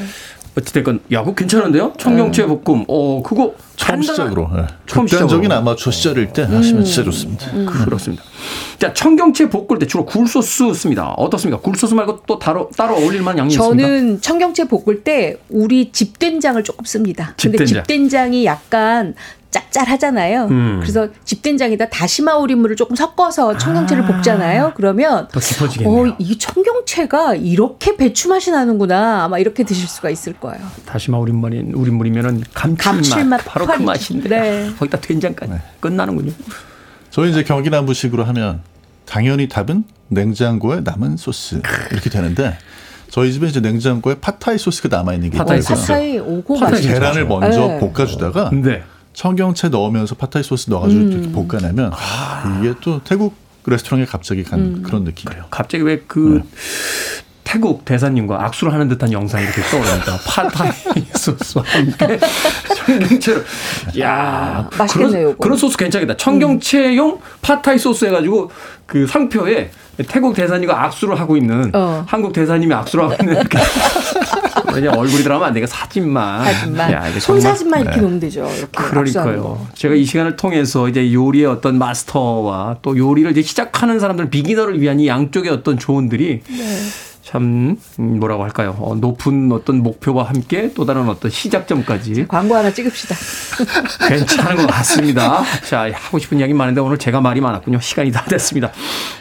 A: 어찌됐건 야 그거 괜찮은데요? 청경채 볶음. 어 그거
I: 처음 시작으로 예.
A: 처음 시작으로.
I: 아마추어 시절일 때 하시면 진짜 좋습니다.
A: 그렇습니다. 자, 청경채 볶을 때 주로 굴소스 씁니다. 어떻습니까? 굴소스 말고 또 따로 따로 어울릴 만한 양념 있습니까?
H: 저는 청경채 볶을 때 우리 집된장을 조금 씁니다. 근데
A: 집된장.
H: 집된장이 약간 짭짤하잖아요.
A: 음.
H: 그래서 집된장에다 다시마 우린물을 조금 섞어서 청경채를
A: 아.
H: 볶잖아요. 그러면
A: 더 깊어지겠네요.
H: 어, 이 청경채가 이렇게 배추 맛이 나는구나. 아마 이렇게 드실 수가 있을 거예요.
A: 다시마 우린물이 우린물이면은 감칠맛,
H: 감칠맛
A: 바로 그. 맛인데
H: 네. <laughs>
A: 거기다 된장까지 끝나는군요.
I: 저희 이제 경기 남부식으로 하면 당연히 답은 냉장고에 남은 소스 이렇게 되는데 저희 집에 이제 냉장고에 팟타이 소스가 남아 있는 게
A: 팟타이
I: 있어요.
A: 소스.
H: 파타이 오고 맛있죠.
I: 계란을 먼저
H: 네.
I: 볶아주다가
A: 네.
I: 청경채 넣으면서 팟타이 소스 넣어가지고
H: 음.
I: 이렇게 볶아내면 이게 또 태국 레스토랑에 갑자기 간
H: 음.
I: 그런 느낌이에요.
A: 갑자기 왜그
I: 네.
A: 태국 대사님과 악수를 하는 듯한 영상이 이렇게 떠오릅니다. <laughs> 팟타이 <laughs> 소스와 함께 청경채를. 야
H: 아, 맛있겠네요,
A: 그런. 그런 소스 괜찮겠다. 청경채용 팟타이 소스 해가지고 그 상표에 태국 대사님과 악수를 하고 있는
H: 어.
A: 한국 대사님이 악수를 하고 있는 이렇게 그냥 얼굴이 들어가면 안 되니까 사진만.
H: 사진만.
A: 야,
H: 손 사진만 이렇게 놓으면 되죠. 이렇게
A: 그러니까요.
H: 거.
A: 제가 이 시간을 통해서 이제 요리의 어떤 마스터와 또 요리를 이제 시작하는 사람들, 비기너를 위한 이 양쪽의 어떤 조언들이 참 음, 뭐라고 할까요? 어, 높은 어떤 목표와 함께 또 다른 어떤 시작점까지
H: 광고 하나 찍읍시다. <laughs>
A: 괜찮은 것 같습니다. 자, 하고 싶은 이야기 많은데 오늘 제가 말이 많았군요. 시간이 다 됐습니다.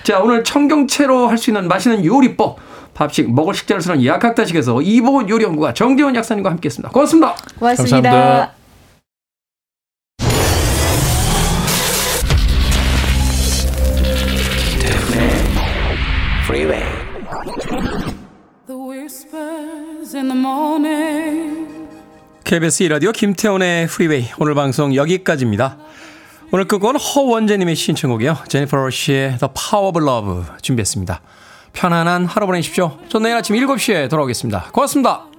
A: 자, 오늘 청경채로 할 수 있는 맛있는 요리법. 밥식, 먹을 식재를 쓰는 약학다식에서 이보은 요리연구가 정재원 약사님과 함께 했습니다. 고맙습니다.
H: 고맙습니다.
I: 감사합니다.
A: KBS 1라디오 김태훈의 프리웨이 오늘 방송 여기까지입니다. 오늘 끝곡은 허원재님의 신청곡이요. 제니퍼 러시의 The Power of Love 준비했습니다. 편안한 하루 보내십시오. 전 내일 아침 7시에 돌아오겠습니다. 고맙습니다.